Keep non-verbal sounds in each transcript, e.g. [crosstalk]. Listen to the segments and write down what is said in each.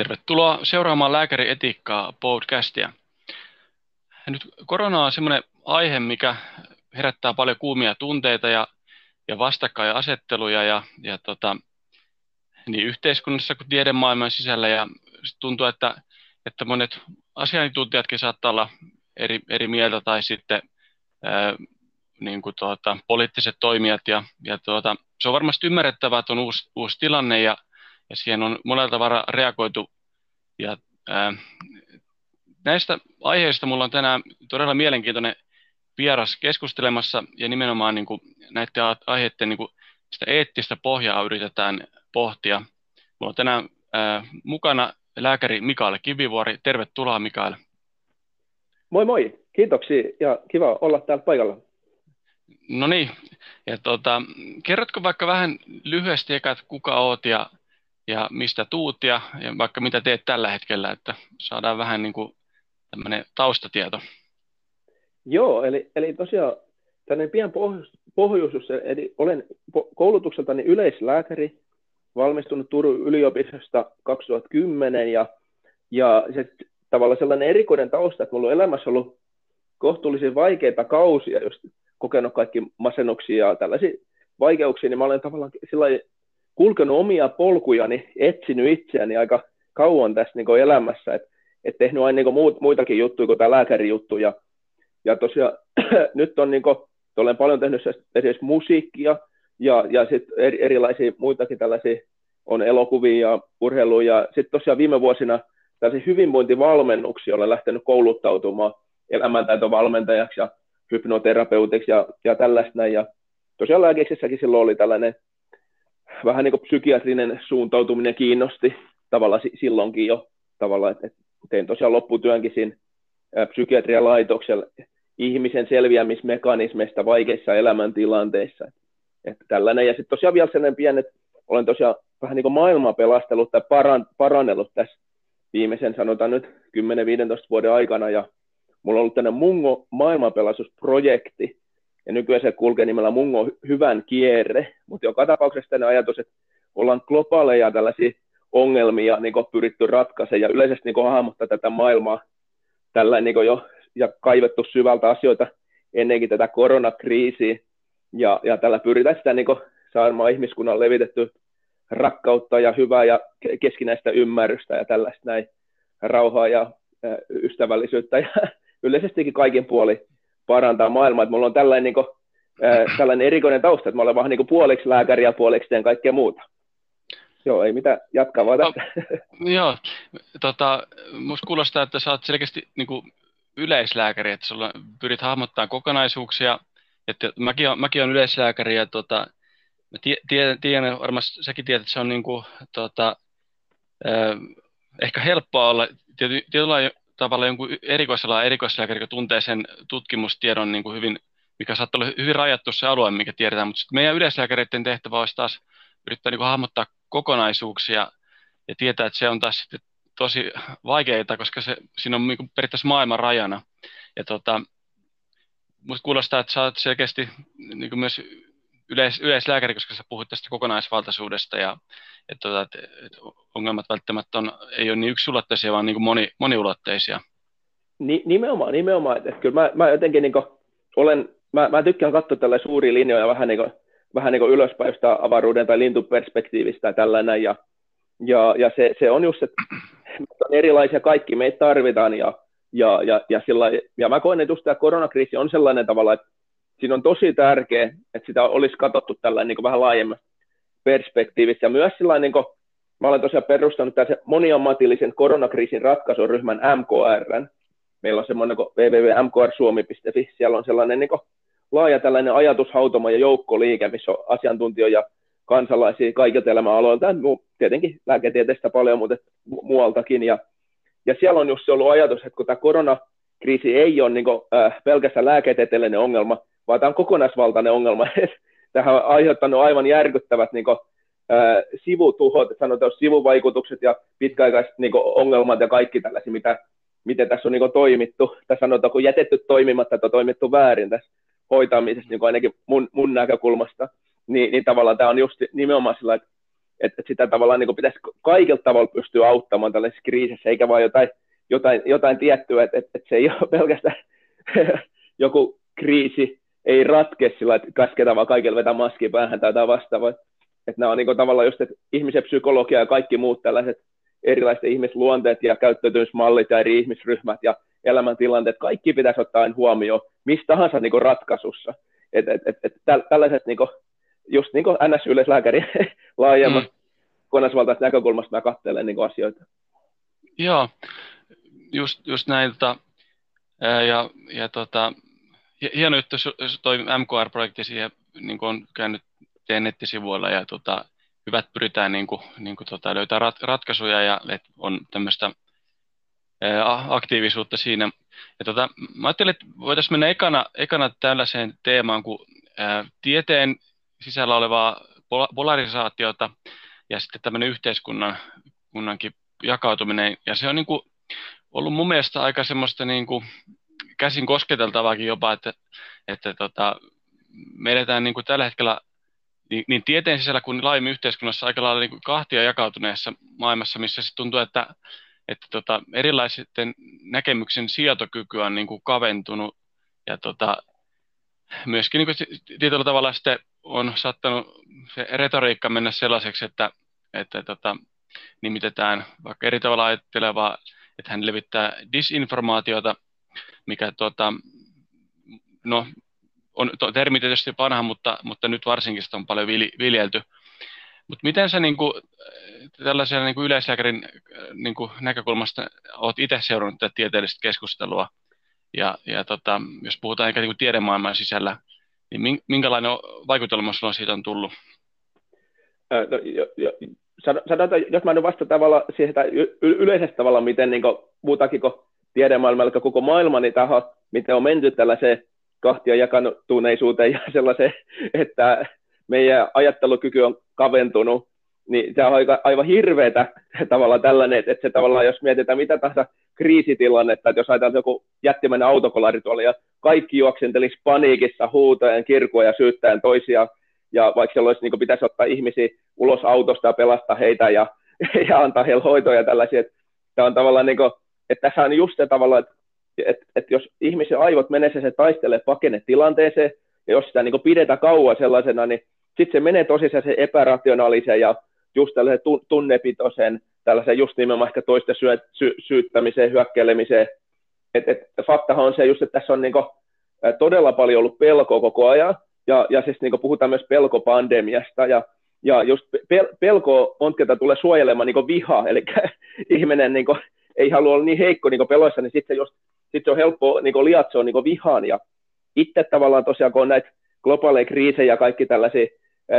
Tervetuloa seuraamaan Lääkärietiikkaa podcastia. Nyt korona on semmoinen aihe, mikä herättää paljon kuumia tunteita ja, ja vastakkainasetteluja ja, ja tota, niin yhteiskunnassa kuin tiedemaailman sisällä ja tuntuu, että, että monet asiantuntijatkin saattaa olla eri, eri mieltä tai sitten ää, niin kuin tuota, poliittiset toimijat ja, ja tuota, se on varmasti ymmärrettävää, että on uusi, uusi tilanne ja, ja siihen on monella tavalla reagoitu. Ja, ää, näistä aiheista minulla on tänään todella mielenkiintoinen vieras keskustelemassa ja nimenomaan niin kuin näiden aiheiden niin kuin sitä eettistä pohjaa yritetään pohtia. Minulla on tänään ää, mukana lääkäri Mikael Kivivuori. Tervetuloa Mikael. Moi moi, kiitoksia ja kiva olla täällä paikalla. No niin, ja tuota, kerrotko vaikka vähän lyhyesti eka, että kuka oot ja, ja mistä tuut ja, ja vaikka mitä teet tällä hetkellä, että saadaan vähän niin kuin tämmöinen taustatieto. Joo, eli, eli tosiaan tämmöinen pian pohjuus, eli olen koulutukseltani yleislääkäri, valmistunut Turun yliopistosta 2010 ja, ja se tavallaan sellainen erikoinen tausta, että minulla on elämässä ollut kohtuullisen vaikeita kausia, just kokenut kaikki masennuksia ja tällaisia vaikeuksia, niin mä olen tavallaan kulkenut omia polkujani, etsinyt itseäni aika kauan tässä niin elämässä, että et tehnyt aina niin muut, muitakin juttuja kuin tämä lääkärijuttu. Ja, ja tosiaan [clears throat] nyt on niin kuin, olen paljon tehnyt esimerkiksi musiikkia ja, ja sitten eri, erilaisia muitakin tällaisia on elokuvia ja urheiluja. Ja sitten tosiaan viime vuosina tällaisia hyvinvointivalmennuksia olen lähtenyt kouluttautumaan elämäntaitovalmentajaksi ja hypnoterapeutiksi ja, ja tällaista näin. Ja tosiaan lääkeksessäkin silloin oli tällainen vähän niin kuin psykiatrinen suuntautuminen kiinnosti tavallaan silloinkin jo tavallaan, että, tein tosiaan lopputyönkin siinä psykiatrian laitoksella ihmisen selviämismekanismeista vaikeissa elämäntilanteissa. Että tällainen. Ja sitten tosiaan vielä sellainen pieni, että olen tosiaan vähän niin kuin maailmaa pelastellut tai paran, parannellut tässä viimeisen sanotaan nyt 10-15 vuoden aikana. Ja mulla on ollut tänne Mungo maailmanpelastusprojekti, ja nykyään se kulkee nimellä Mungo hyvän kierre, mutta joka tapauksessa tänne ajatus, että ollaan globaaleja tällaisia ongelmia niin pyritty ratkaisemaan, ja yleisesti niin hahmottaa tätä maailmaa tällä niin jo, ja kaivettu syvältä asioita ennenkin tätä koronakriisiä, ja, ja tällä pyritään sitä niin saamaan ihmiskunnan levitetty rakkautta ja hyvää ja keskinäistä ymmärrystä ja tällaista näin rauhaa ja ystävällisyyttä. Ja [laughs] yleisestikin kaikin puoli parantaa maailmaa. Että mulla on tällainen, niin kuin, äh, [clears throat] tällainen erikoinen tausta, että mä olen vähän niin kuin puoliksi lääkäri ja puoliksi teen kaikkea muuta. Joo, ei mitään, jatkaa vaan tästä. No, [laughs] joo, tota, musta kuulostaa, että sä oot selkeästi niin kuin yleislääkäri, että sulla pyrit hahmottaa kokonaisuuksia, että mäkin, on, mäkin olen yleislääkäri ja tota, mä tiedän, tiedän, varmasti säkin tiedät, että se on niin kuin, tota, äh, ehkä helppoa olla tietyllä tavalla jonkun erikoisella erikoislääkäri, joka tuntee sen tutkimustiedon niin kuin hyvin, mikä saattaa olla hyvin rajattu se alue, mikä tiedetään, mutta meidän yleislääkäreiden tehtävä olisi taas yrittää niin kuin hahmottaa kokonaisuuksia ja tietää, että se on taas sitten tosi vaikeaa, koska se, siinä on niin kuin periaatteessa maailman rajana. Ja tota, musta kuulostaa, että sä oot selkeästi niin myös yleis, yleislääkäri, koska sä puhut tästä kokonaisvaltaisuudesta ja että, tota, että, että ongelmat välttämättä on, ei ole niin yksulotteisia, vaan niin kuin moni, moniulotteisia. Ni, nimenomaan, nimenomaan. Että, kyllä mä, mä jotenkin niin olen, mä, mä tykkään katsoa tällä suuria linjoja vähän niin kuin, vähän niin kuin ylöspäin avaruuden tai lintuperspektiivistä ja tällainen. Ja, ja, ja se, se, on just, että on erilaisia kaikki, meitä tarvitaan ja, ja, ja, ja, sillä, ja mä koen, että just tämä koronakriisi on sellainen tavalla, että siinä on tosi tärkeää, että sitä olisi katsottu tällainen niin vähän laajemmasta perspektiivistä. Ja myös sillä niin kuin, mä olen tosiaan perustanut tässä moniammatillisen koronakriisin ratkaisuryhmän MKR. Meillä on semmoinen kuin www.mkrsuomi.fi. Siellä on sellainen niin kuin, laaja tällainen ajatushautoma ja joukkoliike, missä on asiantuntijoja, kansalaisia kaikilta elämäaloilta, tietenkin lääketieteestä paljon, mutta muualtakin. Ja, ja siellä on just ollut ajatus, että kun tämä koronakriisi ei ole niin kuin, äh, pelkästään lääketieteellinen ongelma, vaan tämä on kokonaisvaltainen ongelma. [laughs] Tähän on aiheuttanut aivan järkyttävät niin kuin, äh, sivutuhot, sanotaan sivuvaikutukset ja pitkäaikaiset niin kuin, ongelmat ja kaikki tällaisia, mitä, miten tässä on niin kuin, toimittu, sanotaan, kun jätetty toimimatta tai toimittu väärin tässä hoitamisessa, niin kuin ainakin mun, mun näkökulmasta, niin, niin tavallaan tämä on just nimenomaan sillä, että, että, sitä tavallaan niin pitäisi kaikilla tavalla pystyä auttamaan tällaisessa kriisissä, eikä vain jotain, jotain, jotain tiettyä, että, että, että se ei ole [laughs] pelkästään joku kriisi, ei ratke sillä, että käsketään vaan kaikille vetää maski päähän tai jotain vastaavaa. Että nämä on niin tavallaan just, että ihmisen psykologia ja kaikki muut tällaiset erilaiset ihmisluonteet ja käyttäytymismallit ja eri ihmisryhmät ja elämäntilanteet, kaikki pitäisi ottaa aina huomioon missä tahansa niin ratkaisussa. Et, et, et, et tällaiset niin kuin, just niin kuin NS-yleislääkäri [laughs] laajemmasta mm. kokonaisvaltaisesta näkökulmasta mä katselen niin asioita. Joo, just, just näin. Tota, ja, ja tota, hieno jos toi MKR-projekti siihen niin on käynyt teidän nettisivuilla ja tota, hyvät pyritään niin kuin, niin kuin, tota, löytää rat, ratkaisuja ja että on tämmöistä aktiivisuutta siinä. Ja tota, mä ajattelin, että voitaisiin mennä ekana, ekana tällaiseen teemaan kuin ää, tieteen sisällä olevaa polarisaatiota ja sitten tämmöinen yhteiskunnan kunnankin jakautuminen. Ja se on niin kuin ollut mun mielestä aika semmoista niin kuin käsin kosketeltavaakin jopa, että, että tota, me eletään niin kuin tällä hetkellä niin, niin tieteen sisällä kuin laajemmin yhteiskunnassa aika lailla niin kuin kahtia jakautuneessa maailmassa, missä se tuntuu, että, että tota, erilaisten näkemyksen sietokyky on niin kuin kaventunut ja tota, myöskin niin kuin tietyllä tavalla sitten on saattanut se retoriikka mennä sellaiseksi, että, että tota, nimitetään vaikka eri tavalla ajattelevaa, että hän levittää disinformaatiota, mikä tota, no, on to, termi tietysti vanha, mutta, mutta nyt varsinkin sitä on paljon viljelty. Mutta miten sä niin kuin, tällaisen niin kuin yleislääkärin niin kuin näkökulmasta olet itse seurannut tätä tieteellistä keskustelua? Ja, ja tota, jos puhutaan ehkä niin tiedemaailman sisällä, niin minkälainen vaikutelma sinulla siitä on tullut? No, jo, jo, sanotaan, jos mä nyt vasta tavalla siihen yleisesti tavalla, miten niin kuin, muutakin kuin tiedemaailmalla, koko maailma, niin taho, miten on menty tällaiseen kahtia jakantuneisuuteen ja sellaiseen, että meidän ajattelukyky on kaventunut, niin se on aika, aivan hirveetä tavallaan tällainen, että se tavallaan, jos mietitään mitä tahansa kriisitilannetta, että jos ajatellaan joku jättimäinen autokolari tuolla ja kaikki juoksentelisi paniikissa huutajan, kirkua ja syyttäen toisia, ja vaikka siellä olisi, niin pitäisi ottaa ihmisiä ulos autosta ja pelastaa heitä ja, [laughs] ja antaa heille hoitoja ja tällaisia, että tämä on tavallaan niin kuin, että tässä on just se tavalla, että, että, että jos ihmisen aivot menee se, se taistelee pakene tilanteeseen, ja jos sitä niin pidetään kauan sellaisena, niin sitten se menee tosissaan se epärationaalisen ja just tällaisen tunnepitoisen, tällaisen just nimenomaan ehkä toista syö, sy, syyttämiseen, hyökkelemiseen. Et, et, faktahan on se just, että tässä on niin kuin, todella paljon ollut pelkoa koko ajan, ja, ja siis niin puhutaan myös pelkopandemiasta, ja, ja just pel, pelko on, ketä tulee suojelemaan niin viha, eli [laughs] ihminen niin kuin, ei halua olla niin heikko niin peloissa, niin sitten just, sit se on helppo niin liatsoa niin vihaan, ja itse tavallaan tosiaan, kun on näitä globaaleja kriisejä ja kaikki tällaisia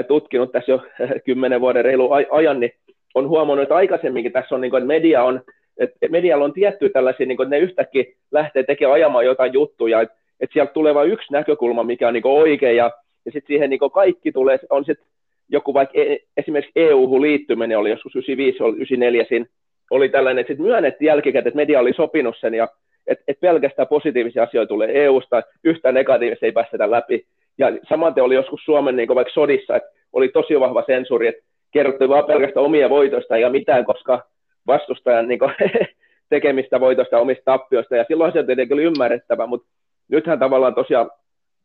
tutkinut tässä jo kymmenen vuoden reilu ajan, niin on huomannut, että aikaisemminkin tässä on, niin kuin, että media on, että medialla on tietty tällaisia, niin kuin, että ne yhtäkkiä lähtee tekemään ajamaan jotain juttuja, että, että sieltä tulee vain yksi näkökulma, mikä on niin kuin oikea, ja, ja sitten siihen niin kuin kaikki tulee, on sitten joku vaikka e, esimerkiksi EU-hu liittyminen oli joskus 95, oli 94, siinä oli tällainen, että sitten myönnettiin jälkikäteen, että media oli sopinut sen, ja että et pelkästään positiivisia asioita tulee EU-sta, yhtä negatiivista ei päästetä läpi. Ja samaten oli joskus Suomen niin vaikka sodissa, että oli tosi vahva sensuuri, että kerrottiin vain pelkästään omia voitoista ja mitään, koska vastustajan niin kuin, [laughs] tekemistä voitosta omista tappioista, ja silloin se tietenkin oli ymmärrettävä, mutta nythän tavallaan tosiaan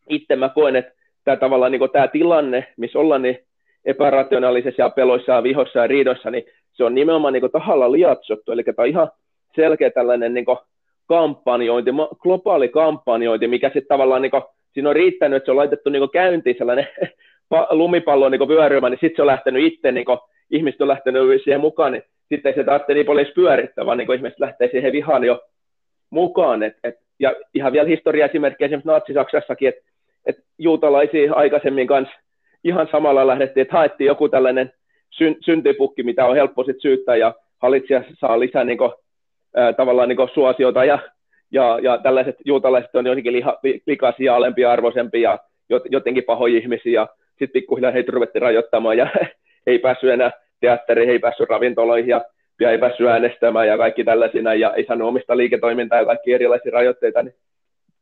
itse mä koen, että tämä tavallaan niin tämä tilanne, missä ollaan niin epärationaalisessa ja peloissa ja vihossa ja riidossa, niin se on nimenomaan niin tahalla liatsottu, eli tämä on ihan selkeä tällainen niin kampanjointi, globaali kampanjointi, mikä sitten tavallaan niin kuin, siinä on riittänyt, että se on laitettu niin käyntiin sellainen [laughs] lumipallo niin vyörymä, niin sitten se on lähtenyt itse, niin kuin, ihmiset on lähtenyt siihen mukaan, niin sitten ei se tarvitse niin paljon pyörittää, vaan niin ihmiset lähtee siihen vihaan jo mukaan. Et, et, ja ihan vielä historia-esimerkkiä esimerkiksi Natsi-Saksassakin, että et juutalaisia aikaisemmin kanssa ihan samalla lähdettiin, että haettiin joku tällainen syn, syntipukki, mitä on helppo sitten syyttää, ja hallitsija saa lisää niin kuin, ää, tavallaan niin kuin suosiota, ja, ja, ja tällaiset juutalaiset on jotenkin liha, likaisia, alempia, arvoisempia, jotenkin pahoja ihmisiä, ja sitten pikkuhiljaa heitä ruvettiin rajoittamaan, ja [laughs] ei päässyt enää teatteriin, ei päässyt ravintoloihin, ja, ja ei päässyt äänestämään, ja kaikki tällaisina, ja ei saanut omista liiketoimintaa, ja kaikki erilaisia rajoitteita, niin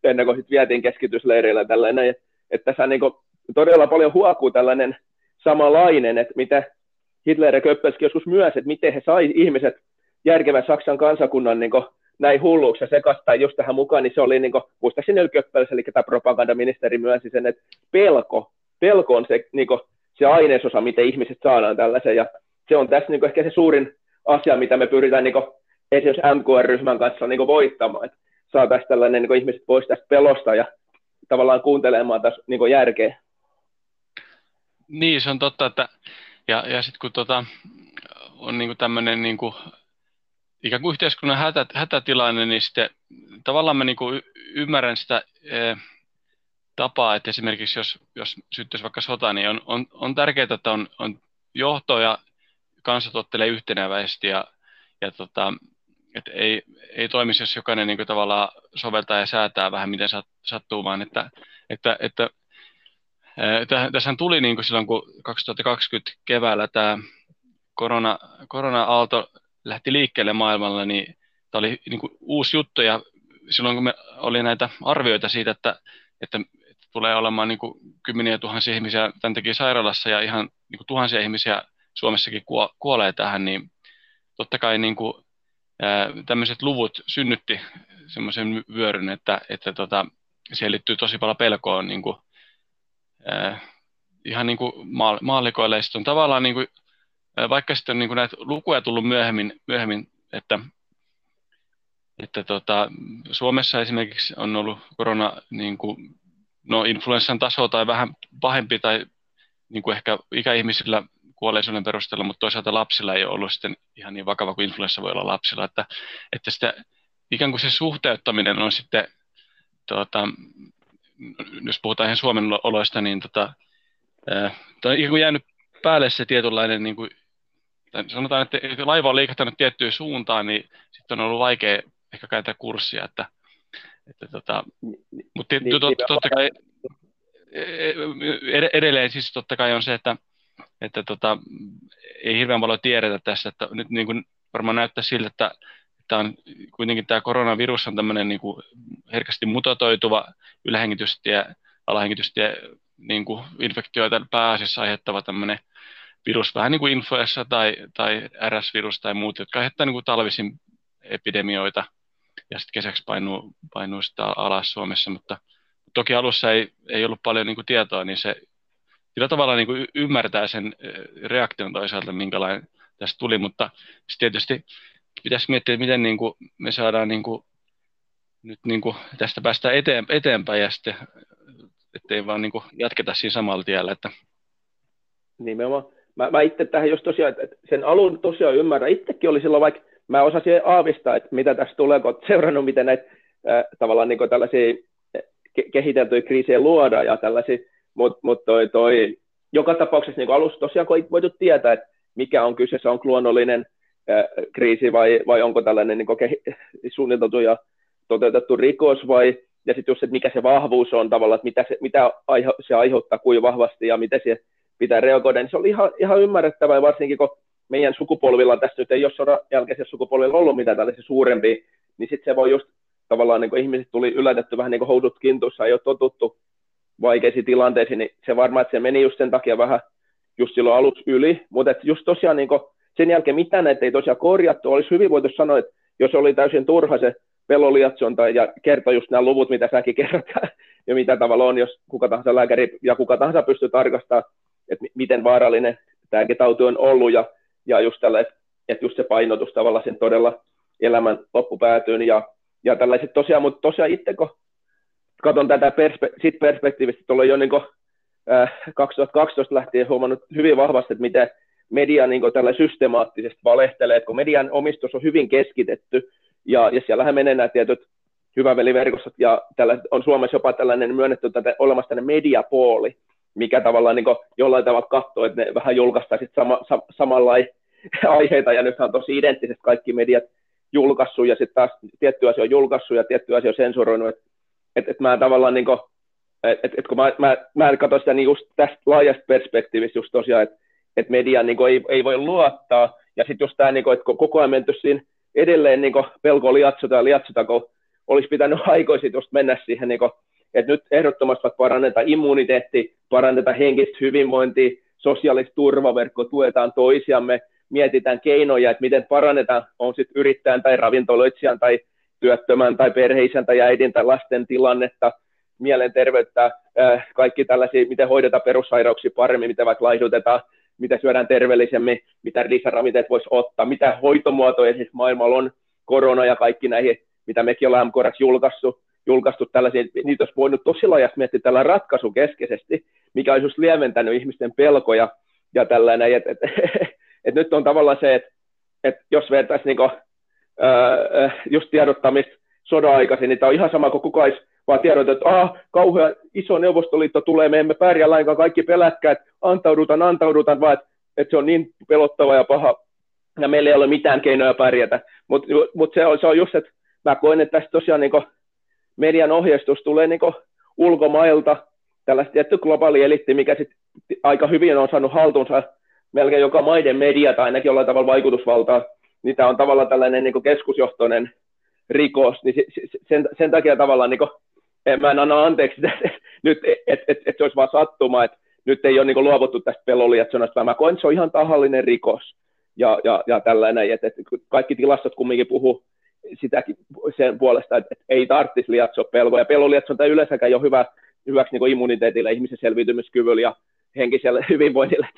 ennen kuin sitten vietiin keskitysleireillä tällainen, että tässä niin kuin todella paljon huokuu tällainen samanlainen, että mitä Hitler ja Köppelskin joskus myös, että miten he sai ihmiset järkevän Saksan kansakunnan niin näin hulluuksi ja sekastaa just tähän mukaan, niin se oli, niin kuin, muistaakseni Köppels, eli tämä propagandaministeri myönsi sen, että pelko, pelko on se, niin kuin, se ainesosa, miten ihmiset saadaan tällaisen, ja se on tässä niin kuin, ehkä se suurin asia, mitä me pyritään niin kuin, esimerkiksi MKR-ryhmän kanssa niin kuin, voittamaan, että saataisiin tällainen niin kuin, ihmiset pois tästä pelosta ja tavallaan kuuntelemaan tässä niin kuin, järkeä. Niin, se on totta, että ja, ja sitten kun tota, on niin tämmöinen niin ikään kuin yhteiskunnan hätä, hätätilanne, niin sitten tavallaan mä niin kuin ymmärrän sitä e, tapaa, että esimerkiksi jos, jos syttyisi vaikka sota, niin on, on, on tärkeää, että on, on johto ja kansat ottelee yhtenäväisesti ja, ja tota, että ei, ei toimisi, jos jokainen niin tavallaan soveltaa ja säätää vähän miten sattuu, vaan että, että, että Tässähän tuli niin kuin silloin, kun 2020 keväällä tämä korona, korona-aalto lähti liikkeelle maailmalla, niin tämä oli niin kuin uusi juttu ja silloin kun me oli näitä arvioita siitä, että, että, tulee olemaan niin kuin kymmeniä tuhansia ihmisiä tämän takia sairaalassa ja ihan niin kuin tuhansia ihmisiä Suomessakin kuolee tähän, niin totta kai niin kuin, ää, tämmöiset luvut synnytti semmoisen vyöryn, että, että tota, siihen liittyy tosi paljon pelkoa niin kuin, äh, ihan niin kuin maallikoille. On tavallaan, niin kuin, äh, vaikka sitten on niin kuin näitä lukuja tullut myöhemmin, myöhemmin että, että tota, Suomessa esimerkiksi on ollut korona niin kuin, no, influenssan taso tai vähän pahempi tai niin kuin ehkä ikäihmisillä kuolleisuuden perusteella, mutta toisaalta lapsilla ei ollut sitten ihan niin vakava kuin influenssa voi olla lapsilla, että, että sitä, ikään kuin se suhteuttaminen on sitten tuota, jos puhutaan ihan Suomen oloista, niin tota, äh, on ikään kuin jäänyt päälle se tietynlainen, niin kuin, tai sanotaan, että laiva on liikahtanut tiettyyn suuntaan, niin sitten on ollut vaikea ehkä kääntää kurssia, että, että tota, mutta niin, tot, totta kai e, e, edelleen siis totta kai on se, että, että tota, ei hirveän paljon tiedetä tässä, että nyt niin kuin varmaan näyttää siltä, että tämä on kuitenkin tämä koronavirus on tämmöinen niin kuin herkästi mutatoituva ylähengitystie, alahengitystie niin kuin infektioita pääasiassa aiheuttava tämmöinen virus, vähän niin kuin influenssa tai, tai RS-virus tai muut, jotka aiheuttaa niin kuin talvisin epidemioita ja sitten kesäksi painuu, painuu sitä alas Suomessa, mutta toki alussa ei, ei ollut paljon niin kuin tietoa, niin se sillä tavalla niin kuin ymmärtää sen reaktion toisaalta, minkälainen tästä tuli, mutta tietysti pitäisi miettiä, miten niin kuin me saadaan niin kuin, nyt niin kuin tästä päästä eteen, eteenpäin ja sitten, ettei vaan niin kuin jatketa siinä samalla tiellä. Että... Nimenomaan. Mä, mä itse tähän just tosiaan, että sen alun tosiaan ymmärrän. Itsekin oli silloin vaikka, mä osasin aavistaa, että mitä tässä tulee, kun olet seurannut, miten näitä äh, tavallaan niin tällaisia ke- kehiteltyjä kriisejä luodaan ja tällaisia, mutta mut toi, toi, joka tapauksessa niin alussa tosiaan, kun voitu tietää, että mikä on kyseessä, on luonnollinen kriisi vai, vai onko tällainen niin ke- suunniteltu ja toteutettu rikos vai ja sitten just, että mikä se vahvuus on tavallaan, että mitä se, mitä aihe, se aiheuttaa kuin vahvasti ja miten se pitää reagoida, niin se oli ihan, ihan ymmärrettävää, varsinkin kun meidän sukupolvilla, tässä nyt ei ole sodan jälkeisessä sukupolvilla ollut mitään tällaisia suurempia, niin sitten se voi just tavallaan, niin ihmiset tuli yllätetty vähän niin kuin housut kintussa, ei ole totuttu vaikeisiin tilanteisiin, niin se varmaan, että se meni just sen takia vähän just silloin aluksi yli, mutta just tosiaan niin sen jälkeen mitä näitä ei tosiaan korjattu, olisi hyvin voitu sanoa, että jos oli täysin turha se peloliatsonta ja kertoi just nämä luvut, mitä säkin kerrot ja mitä tavalla on, jos kuka tahansa lääkäri ja kuka tahansa pystyy tarkastamaan, että miten vaarallinen tämäkin tauti on ollut ja, ja just tällä, että, että just se painotus tavallaan sen todella elämän loppupäätyyn ja, ja tällaiset tosiaan, mutta tosiaan itse kun katson tätä perspe- sit perspektiivistä, tuolla jo niin kuin, äh, 2012 lähtien huomannut hyvin vahvasti, että miten media niin tällä systemaattisesti valehtelee, että kun median omistus on hyvin keskitetty, ja, ja siellähän menee nämä tietyt hyväveliverkostot, ja tällä on Suomessa jopa tällainen myönnetty tätä, olemassa tällainen mediapooli, mikä tavallaan niin jollain tavalla katsoo, että ne vähän julkaistaan sama, sa, samanlaisia [laughs] aiheita, ja nythän on tosi identtisesti kaikki mediat julkaissut, ja sitten taas tietty asia on julkaissut, ja tietty asia on sensuroinut, että et, et mä tavallaan niin kuin, et, et kun mä, mä, mä katson sitä niin just tästä laajasta perspektiivistä just tosiaan, että että media niin kuin, ei, ei voi luottaa. Ja sitten just tämä, niin että koko ajan menty siinä edelleen niin kuin, pelko liatsota ja liatsota, kun olisi pitänyt [laughs] aikoisin just mennä siihen, niin kuin, että nyt ehdottomasti parannetaan immuniteetti, parannetaan henkistä hyvinvointia, sosiaalista turvaverkko, tuetaan toisiamme, mietitään keinoja, että miten parannetaan, on sitten yrittäjän tai ravintoloitsijan tai työttömän tai perheisen tai äidin tai lasten tilannetta, mielenterveyttä, äh, kaikki tällaisia, miten hoidetaan perussairauksia paremmin, miten vaikka laihdutetaan, miten syödään terveellisemmin, mitä lisäravinteet voisi ottaa, mitä hoitomuotoja siis maailmalla on, korona ja kaikki näihin, mitä mekin ollaan MKRX julkaissut, julkaistu tällaisia, niitä olisi voinut tosi laajasti miettiä tällä ratkaisukeskeisesti, mikä olisi just lieventänyt ihmisten pelkoja ja tällainen, että et, [laughs] et nyt on tavallaan se, että et jos vertaisi niinku, ää, just tiedottamista sodan aikaisin, niin tämä on ihan sama kuin kukaan olisi vaan tiedot, että ah, kauhean iso neuvostoliitto tulee, me emme pärjää lainkaan, kaikki pelätkää, että antaudutaan, antaudutaan, vaan että, että se on niin pelottava ja paha, ja meillä ei ole mitään keinoja pärjätä. Mutta mut se, on, se on just, että mä koen, että tästä tosiaan niin median ohjeistus tulee niin ulkomailta, tällaista tietty globaali elitti, mikä sit aika hyvin on saanut haltuunsa melkein joka maiden media tai ainakin jollain tavalla vaikutusvaltaa, niin tämä on tavallaan tällainen niin keskusjohtoinen rikos, niin sen, sen takia tavallaan niin kuin, mä en anna anteeksi että [laughs] nyt, että et, et se olisi vaan sattuma, että nyt ei ole niin luovuttu tästä pelolietsonasta, vaan mä koen, että se on ihan tahallinen rikos ja, ja, ja tällainen, että, että kaikki tilastot kumminkin puhuu sitäkin sen puolesta, että, että ei tarvitsisi lietsoa pelkoa, ja pelolietsonta yleensäkään ei ole hyvä, hyväksi niin immuniteetille, ihmisen selviytymiskyvylle ja henkiselle [laughs] hyvinvoinnille,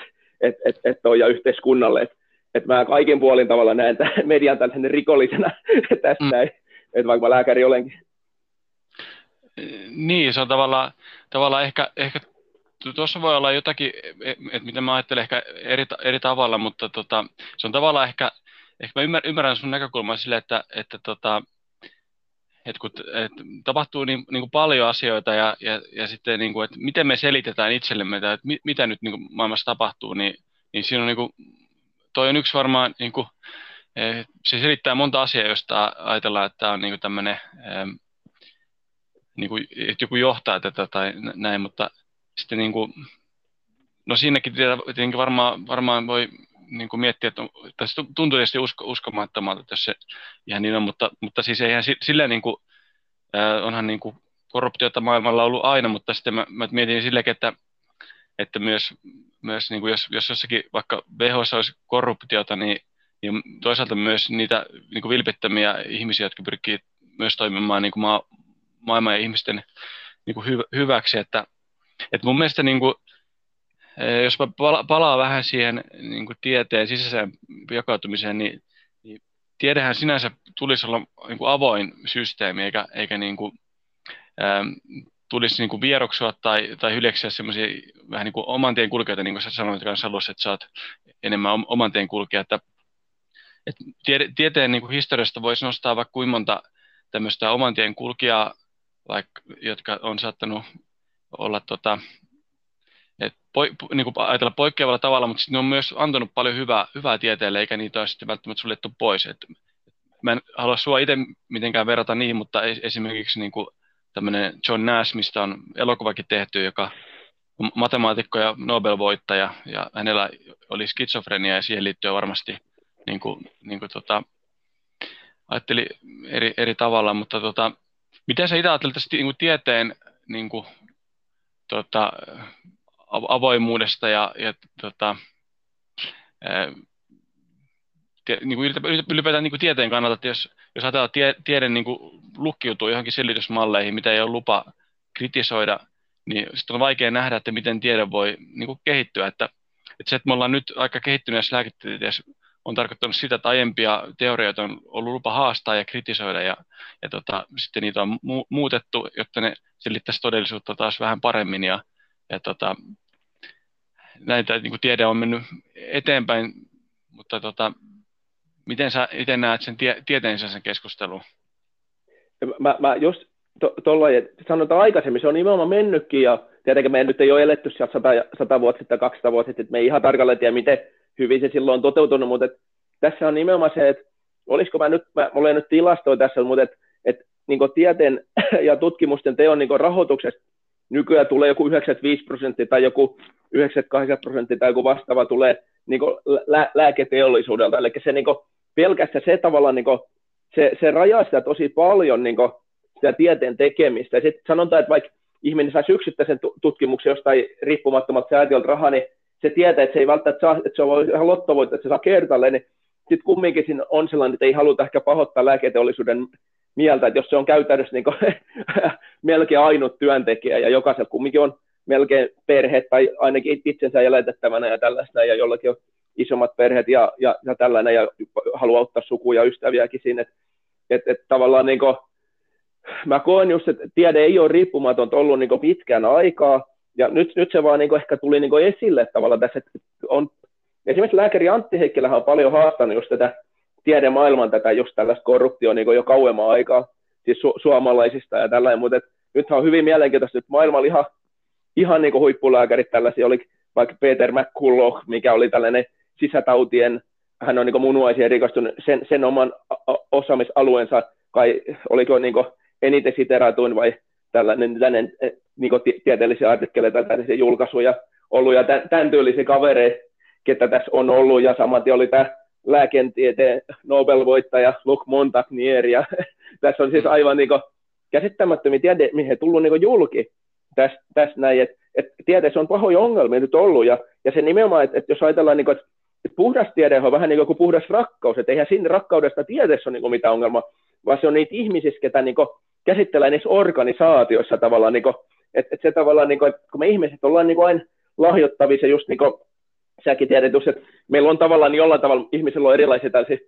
että et, et, et ja yhteiskunnalle, että et mä kaikin puolin tavalla näen tämän median tällaisen rikollisena [laughs] tästä mm. että vaikka mä lääkäri olenkin. Niin, se on tavallaan, tavallaan ehkä, ehkä tuossa voi olla jotakin, että miten mä ajattelen ehkä eri, eri tavalla, mutta tota, se on tavallaan ehkä, ehkä mä ymmärrän sun näkökulmaa sille, että, että tota, että kun että tapahtuu niin, niin kuin paljon asioita ja, ja, ja sitten, niin kuin, että miten me selitetään itsellemme, että mit, mitä nyt niin kuin maailmassa tapahtuu, niin, niin siinä on niin kuin, toi on yksi varmaan, niin kuin, eh, se selittää monta asiaa, josta ajatellaan, että tämä on niin kuin tämmöinen, niin kuin, että joku johtaa tätä tai näin, mutta sitten niin kuin, no siinäkin tietenkin varmaan, varmaan voi niin kuin miettiä, että tässä tuntuu tietysti usko, uskomattomalta, että jos se ihan niin on, mutta, mutta siis eihän silleen niin kuin, onhan niin kuin korruptiota maailmalla ollut aina, mutta sitten mä, mä mietin silläkin, että, että myös, myös niin kuin jos, jos jossakin vaikka WHO olisi korruptiota, niin, niin toisaalta myös niitä niin kuin vilpittömiä ihmisiä, jotka pyrkii myös toimimaan niin kuin maa, maailman ja ihmisten niin kuin hy, hyväksi, että, että mun mielestä niin kuin, Eh, jos mä palaan vähän siihen niin kuin tieteen sisäiseen jakautumiseen, niin, niin tiedehän sinänsä tulisi olla niin kuin avoin systeemi, eikä, eikä niin kuin, ähm, tulisi niin kuin vieroksua tai, tai hyljeksiä semmoisia vähän niin kuin oman tien kulkijoita, niin kuin sä sanoit kanssa alussa, että sä oot enemmän oman tien kulkija, että, että tiede, tieteen niin kuin historiasta voisi nostaa vaikka kuinka monta tämmöistä oman tien kulkijaa, vaikka, jotka on saattanut olla tota, et poi, niin kuin ajatella poikkeavalla tavalla, mutta ne on myös antanut paljon hyvää, hyvää tieteelle, eikä niitä ole sitten välttämättä suljettu pois. Et mä en halua sua itse mitenkään verrata niihin, mutta esimerkiksi niin kuin tämmöinen John Nash, mistä on elokuvakin tehty, joka on matemaatikko ja Nobel-voittaja, ja hänellä oli skitsofrenia, ja siihen liittyy varmasti niin kuin, niin kuin tota, ajatteli eri, eri tavalla, mutta tota, miten sä itse ajattelet tästä niin kuin tieteen niin kuin, tota, avoimuudesta ja, ja tota, niin kuin ylipäätään niin kuin tieteen kannalta, että jos, jos ajatellaan, tie, tiede niin kuin lukkiutuu johonkin selitysmalleihin, mitä ei ole lupa kritisoida, niin sitten on vaikea nähdä, että miten tiede voi niin kuin kehittyä. Että, että se, että me ollaan nyt aika kehittyneessä lääketieteessä, on tarkoittanut sitä, että aiempia teorioita on ollut lupa haastaa ja kritisoida, ja, ja tota, sitten niitä on mu- muutettu, jotta ne selittäisi todellisuutta taas vähän paremmin, ja, ja tota, näitä niin kuin tiede on mennyt eteenpäin, mutta tota, miten sä itse näet sen tie, tieteen sen keskustelun? Mä, mä just tuolla to, sanotaan aikaisemmin, se on nimenomaan mennytkin ja tietenkin me nyt ole eletty sieltä 100, 100 vuotta sitten, 200 vuotta sitten, että me ei ihan tarkalleen tiedä, miten hyvin se silloin on toteutunut, mutta et, tässä on nimenomaan se, että olisiko mä nyt, mä, olen nyt tilastoja tässä, mutta että et, niin tieteen ja tutkimusten teon niin rahoituksesta nykyään tulee joku 95 prosenttia tai joku 98 prosenttia tai joku vastaava tulee niin lä- lääketeollisuudelta. Eli se niin kuin, pelkästään se tavallaan, niin kuin, se, se rajaa sitä tosi paljon niin kuin, sitä tieteen tekemistä. Ja sitten sanotaan, että vaikka ihminen saisi yksittäisen tutkimuksen jostain riippumattomalta säätiöltä rahaa, niin se tietää, että se ei välttämättä saa, että se on ihan lottovoitto, että se saa kertalle, niin sitten kumminkin siinä on sellainen, että ei haluta ehkä pahoittaa lääketeollisuuden mieltä, että jos se on käytännössä niin kuin, [laughs] melkein ainut työntekijä ja jokaisella kumminkin on melkein perhe tai ainakin itsensä elätettävänä ja tällaista ja jollakin on isommat perheet ja, ja, ja tällainen ja haluaa ottaa sukuja ja ystäviäkin siinä, että et, et tavallaan niin kuin, mä koen just, että tiede ei ole riippumatonta ollut niin pitkään aikaa, ja nyt, nyt se vaan niin ehkä tuli niin esille tavallaan tässä, että on, esimerkiksi lääkäri Antti Heikkilähän on paljon haastanut just tätä tiedemaailman tätä just tällaista korruptioa niin jo kauemman aikaa, siis su- suomalaisista ja tällainen, mutta nythän on hyvin mielenkiintoista, että maailmalla ihan, ihan niin huippulääkärit tällaisia, oli vaikka Peter McCulloch, mikä oli tällainen sisätautien, hän on niin munuaisia rikastunut, sen, sen oman osaamisalueensa, kai oliko niin eniten siteratuin vai tällainen, tällainen eh, niin tieteellisiä artikkeleita, tällaisia julkaisuja ollut, ja tämän, tämän tyylisiä kavereita, ketä tässä on ollut, ja samaten oli tämä lääkentieteen Nobel-voittaja Luc Montagnier, ja [laughs] tässä on siis aivan niin käsittämättömiä tiede, mihin he tullut niin julki tässä, tässä näin, että et tieteessä on pahoja ongelmia nyt ollut, ja, ja se nimenomaan, että et jos ajatellaan, niin kuin, että puhdas tiede on vähän niin kuin puhdas rakkaus, että eihän siinä rakkaudesta tieteessä ole niin mitään ongelmaa, vaan se on niitä ihmisiä, ketä niin kuin, käsitellään niissä organisaatioissa tavallaan, niin kuin, että, että se tavallaan, niin kuin, että kun me ihmiset ollaan niin kuin aina lahjoittavissa, just niin kuin säkin tiedät, että meillä on tavallaan niin jollain tavalla, ihmisillä on erilaisia tällaisia,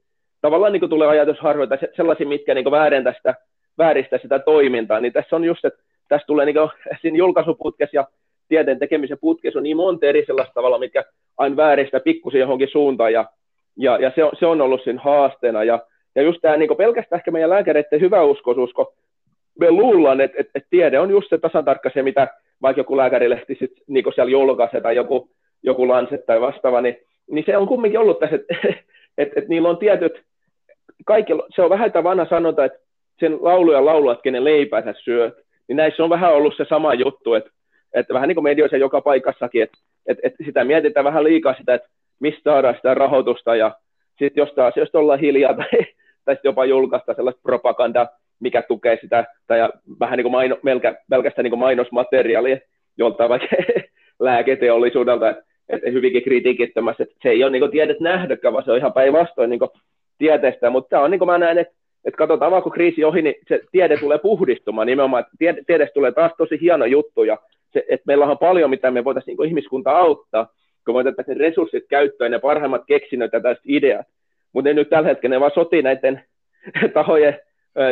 tavallaan niin kuin tulee ajatusharjoita, sellaisia, mitkä niin väärentää sitä, vääristää sitä toimintaa, niin tässä on just, että tässä tulee niin kuin, [laughs] siinä julkaisuputkessa ja tieteen tekemisen putkessa on niin monta eri sellaista tavalla, mitkä aina vääristää pikkusen johonkin suuntaan, ja, ja, ja se, on, se on ollut siinä haasteena, ja, ja just tämä niin pelkästään ehkä meidän lääkäreiden hyväuskoisuus, kun me luullaan, että, että, että tiede on just se tasan tarkka se, mitä vaikka joku lääkärilehti sit, niin siellä julkaisee tai joku, joku lanset tai vastaava, niin, niin se on kumminkin ollut tässä, että, että, että, että niillä on tietyt, kaikilla, se on vähän tämä vanha sanonta, että sen lauluja lauluat, kenen leipänsä syöt, niin näissä on vähän ollut se sama juttu, että, että vähän niin kuin medioissa joka paikassakin, että, että, että sitä mietitään vähän liikaa sitä, että mistä saadaan sitä rahoitusta ja sitten jostain asioista ollaan hiljaa tai, tai jopa julkaista sellaista propagandaa, mikä tukee sitä, tai vähän niin kuin maino, melkä, pelkästään niin kuin mainosmateriaalia joltain vaikka [laughs] lääketeollisuudelta, että, hyvinkin kritiikittömässä, että se ei ole niin tiedet nähdäkään, vaan se on ihan päinvastoin niin tieteestä, mutta tämä on niin kuin mä näen, että, että katsotaan vaan kun kriisi ohi, niin se tiede tulee puhdistumaan nimenomaan, että tiede, tiedestä tulee taas tosi hieno juttu, ja se, että meillä on paljon, mitä me voitaisiin niin ihmiskunta auttaa, kun me otettaisiin resurssit käyttöön ja parhaimmat keksinnöt ja tästä ideat, mutta nyt tällä hetkellä ne vaan sotii näiden [laughs] tahojen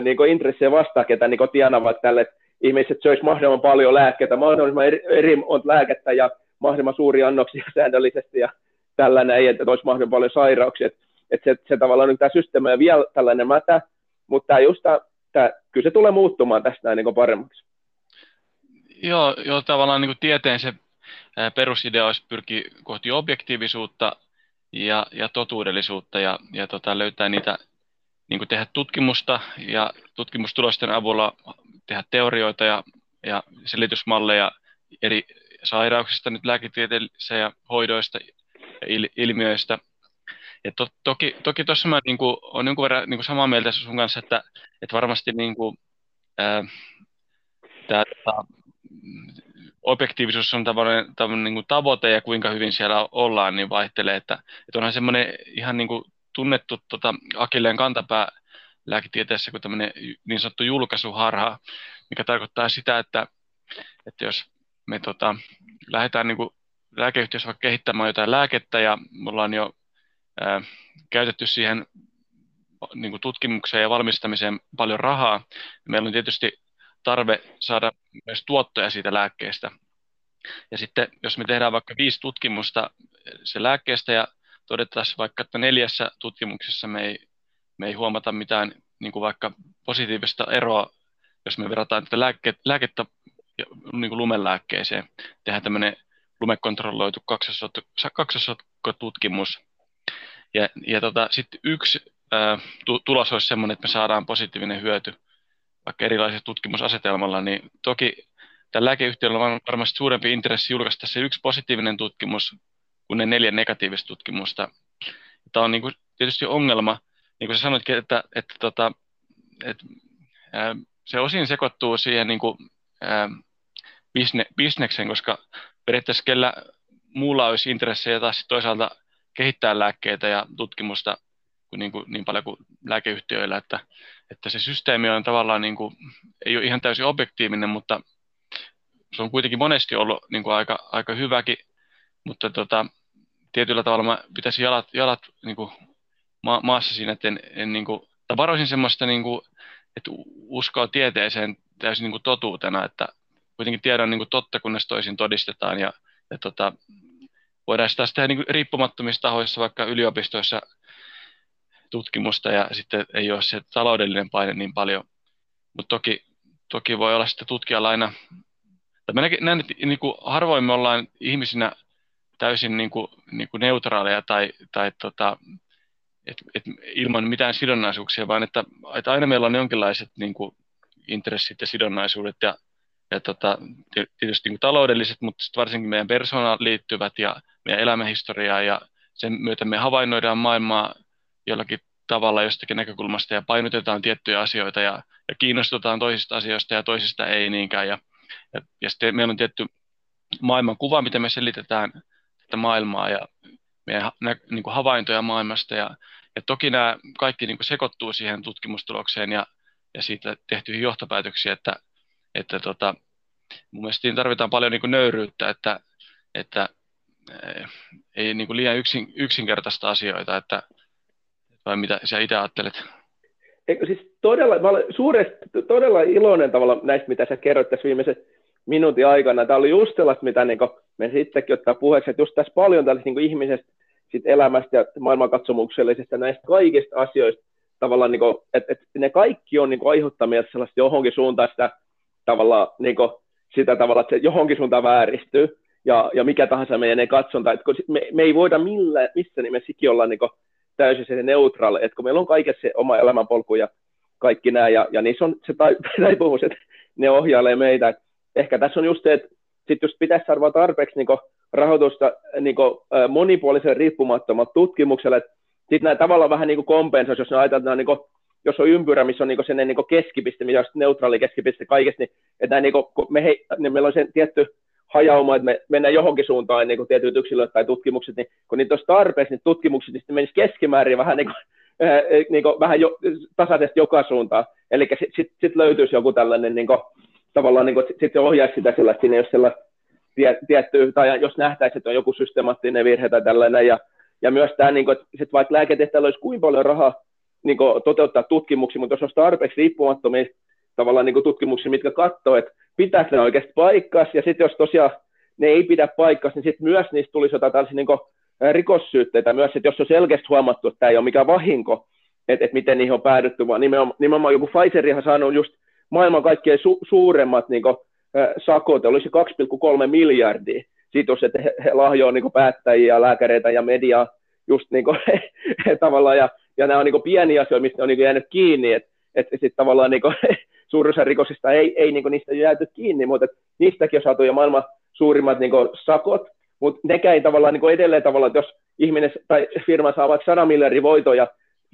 niin kuin intressejä vastaan, ketä niin tienavat tälle, että ihmiset söisi mahdollisimman paljon lääkkeitä, mahdollisimman eri, eri lääkettä ja mahdollisimman suuria annoksia [laughs] säännöllisesti ja tällainen, että olisi mahdollisimman paljon sairauksia. Että, se, se tavallaan nyt tämä systeemi on vielä tällainen mätä, mutta tämä just tämä, tämä, kyllä se tulee muuttumaan tästä niin paremmaksi. Joo, joo, tavallaan niin kuin tieteen se perusidea olisi pyrkiä kohti objektiivisuutta ja, ja totuudellisuutta ja, ja tota, löytää niitä niin kuin tehdä tutkimusta ja tutkimustulosten avulla tehdä teorioita ja, ja selitysmalleja eri sairauksista, nyt lääketieteellisiä ja hoidoista ja il, ilmiöistä. Ja to, toki, toki tuossa mä niin kuin, olen jonkun verran niin kuin samaa mieltä sun kanssa, että, että varmasti niin kuin, ää, tämä objektiivisuus on tavallaan, tavallaan niin kuin tavoite ja kuinka hyvin siellä ollaan, niin vaihtelee. Että, että onhan semmoinen ihan niin kuin tunnettu tota, akilleen kantapää lääketieteessä kuin tämmöinen niin sanottu julkaisuharha, mikä tarkoittaa sitä, että, että jos me tota, lähdetään niin kuin lääkeyhtiössä vaikka kehittämään jotain lääkettä ja me ollaan jo ää, käytetty siihen niin kuin tutkimukseen ja valmistamiseen paljon rahaa, niin meillä on tietysti tarve saada myös tuottoja siitä lääkkeestä. Ja sitten jos me tehdään vaikka viisi tutkimusta se lääkkeestä ja todettaisiin vaikka, että neljässä tutkimuksessa me ei, me ei huomata mitään niin kuin vaikka positiivista eroa, jos me verrataan tätä lääke, lääkettä niin kuin lumelääkkeeseen. Tehdään tämmöinen lumekontrolloitu kaksosotko-tutkimus. Ja, ja tota, sitten yksi ää, tulos olisi sellainen, että me saadaan positiivinen hyöty vaikka erilaisilla tutkimusasetelmalla, niin toki tällä lääkeyhtiöllä on varmasti suurempi intressi julkaista se yksi positiivinen tutkimus kuin ne neljä negatiivista tutkimusta. Tämä on niin kuin tietysti ongelma, niin kuin sä sanoitkin, että, että, tota, että ää, se osin sekoittuu siihen niin kuin, ää, bisne, bisneksen, koska periaatteessa kellä muulla olisi intressejä taas toisaalta kehittää lääkkeitä ja tutkimusta niin, kuin, niin paljon kuin lääkeyhtiöillä, että, että se systeemi on tavallaan niin kuin, ei ole ihan täysin objektiivinen, mutta se on kuitenkin monesti ollut niin kuin aika, aika hyväkin, mutta tota, tietyllä tavalla mä pitäisin jalat, jalat niin kuin ma- maassa siinä, että en, en niin kuin, tai varoisin semmoista, niin kuin, että uskoa tieteeseen täysin niin kuin totuutena, että kuitenkin tiedän niin kuin totta, kunnes toisin todistetaan, ja, ja tota, voidaan sitä tehdä niin kuin riippumattomissa tahoissa, vaikka yliopistoissa tutkimusta, ja sitten ei ole se taloudellinen paine niin paljon, mutta toki, toki voi olla sitten tutkijalla aina, tai mä näen, että niin kuin harvoin me ollaan ihmisinä täysin niin kuin, niin kuin neutraaleja tai, tai tota, et, et ilman mitään sidonnaisuuksia, vaan että, että aina meillä on jonkinlaiset niin kuin, intressit ja sidonnaisuudet ja, ja tota, tietysti niin kuin taloudelliset, mutta varsinkin meidän persoonaan liittyvät ja meidän elämähistoriaa ja sen myötä me havainnoidaan maailmaa jollakin tavalla jostakin näkökulmasta ja painotetaan tiettyjä asioita ja, ja kiinnostutaan toisista asioista ja toisista ei niinkään. Ja, ja, ja sitten meillä on tietty maailmankuva, miten me selitetään tätä maailmaa ja meidän nä, niin kuin havaintoja maailmasta. Ja, ja toki nämä kaikki niin kuin sekoittuu siihen tutkimustulokseen ja, ja siitä tehtyihin johtopäätöksiin, että, että tota, mun mielestä tarvitaan paljon niin kuin nöyryyttä, että, että eh, ei niin kuin liian yksin, yksinkertaista asioita, että vai mitä sä itse ajattelet? Eikö siis todella, mä olen suuresti, todella iloinen tavalla näistä, mitä sä kerroit tässä viimeisen minuutin aikana. Tämä oli just sellaista, mitä niin me sittenkin ottaa puheeksi, että just tässä paljon tällaista niin ihmisestä, sit elämästä ja maailmankatsomuksellisesta näistä kaikista asioista, tavallaan, niin että, että ne kaikki on niin aiheuttamia sellaista johonkin suuntaan sitä tavallaan, niin kuin, sitä tavalla, että se johonkin suuntaan vääristyy, ja, ja mikä tahansa meidän ei katsonta, että me, me ei voida millä, missä nimessä olla niin täysin se neutraali, että kun meillä on kaikessa se oma elämänpolku ja kaikki nämä, ja, ja niissä on se [laughs] taipumus, että ne ohjailee meitä. Et ehkä tässä on just se, että sit jos pitäisi saada tarpeeksi niin rahoitusta niin monipuolisen riippumattomat tutkimukselle, sitten nämä tavallaan vähän niin kompensoisi, jos ne ajatellaan, niin jos on ympyrä, missä on niin sen niin keskipiste, missä on neutraali keskipiste kaikesta, niin että niin me he, niin meillä on se tietty hajauma, että me mennään johonkin suuntaan niin tietyt yksilöt tai tutkimukset, niin kun niitä olisi tarpeeksi, niin tutkimukset niin sitten menisi keskimäärin vähän, niin kuin, äh, niin kuin, vähän jo, tasaisesti joka suuntaan. Eli sitten sit, sit löytyisi joku tällainen, niin kuin, tavallaan niin kuin, sitten ohjaisi sitä sellaista, siinä jos sellaista tie, tietty, tai jos nähtäisiin, että on joku systemaattinen virhe tai tällainen, ja, ja myös tämä, niin kuin, että vaikka lääketehtäjällä olisi kuinka paljon rahaa niin kuin, toteuttaa tutkimuksia, mutta jos olisi tarpeeksi riippumattomia tavallaan niin kuin tutkimuksia, mitkä katsoo, että pitääkö ne oikeasti paikkas, ja sitten jos tosiaan ne ei pidä paikkas, niin sitten myös niistä tulisi jotain tällaisia niin rikossyytteitä myös, että jos on selkeästi huomattu, että tämä ei ole mikään vahinko, että, että miten niihin on päädytty, vaan nimenomaan, nimenomaan joku Pfizerihan saanut just maailman kaikkein su- suuremmat niin kuin, sakot, olisi 2,3 miljardia. Siitä, että he, he lahjoavat niin päättäjiä, lääkäreitä ja mediaa just niin kuin, [laughs] tavallaan, ja, ja nämä on niin pieniä asioita, mistä on niin jäänyt kiinni, että et, et sitten tavallaan niin [laughs] suurin osa rikosista ei, ei niin niistä jääty kiinni, mutta niistäkin on saatu jo maailman suurimmat niin sakot, mutta nekään ei tavallaan niin edelleen tavallaan, että jos ihminen tai firma saa vaikka 100 miljardin voitoja,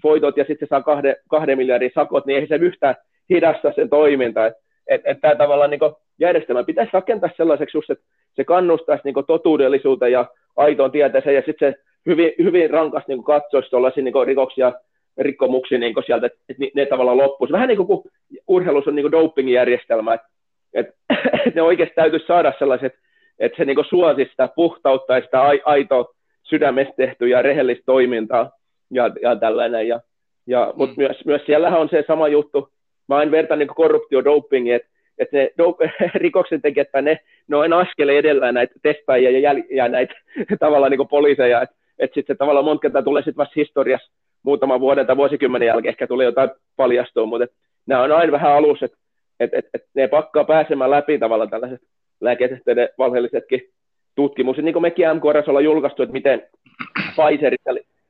voitot ja sitten se saa kahden, kahden miljardin sakot, niin ei se yhtään hidasta sen toimintaa. Että et, et tämä tavallaan niin järjestelmä pitäisi rakentaa sellaiseksi just, että se kannustaisi niin totuudellisuuteen ja aitoon tieteeseen ja sitten se hyvin, hyvin rankasti niin katsoisi tuollaisia niin rikoksia rikkomuksia niin sieltä, että ne, ne tavallaan loppuisi. Vähän niin kuin urheilussa on niin doping-järjestelmä, että, että, [laughs] että ne oikeasti täytyisi saada sellaiset, että se niin suosisi sitä puhtautta ja sitä aitoa sydämestä tehtyä ja rehellistä toimintaa ja, ja tällainen. Ja, ja, mm. Mutta myös, myös siellähän on se sama juttu, mä aina vertaan niin korruptio dopingi, että että ne dope- [laughs] rikoksen tekijät, ne, ne on askeleen edellä näitä testaajia ja, jäl- ja näitä [laughs] tavallaan niin poliiseja, että et sitten tavallaan monta kertaa tulee sitten vasta historiassa muutaman vuoden tai vuosikymmenen jälkeen ehkä tulee jotain paljastua, mutta et, nämä on aina vähän alus, että et, et, et ne pakkaa pääsemään läpi tavallaan tällaiset lääketesteiden valheellisetkin tutkimukset, niin kuin mekin MKRS ollaan julkaistu, että miten [clears throat] Pfizer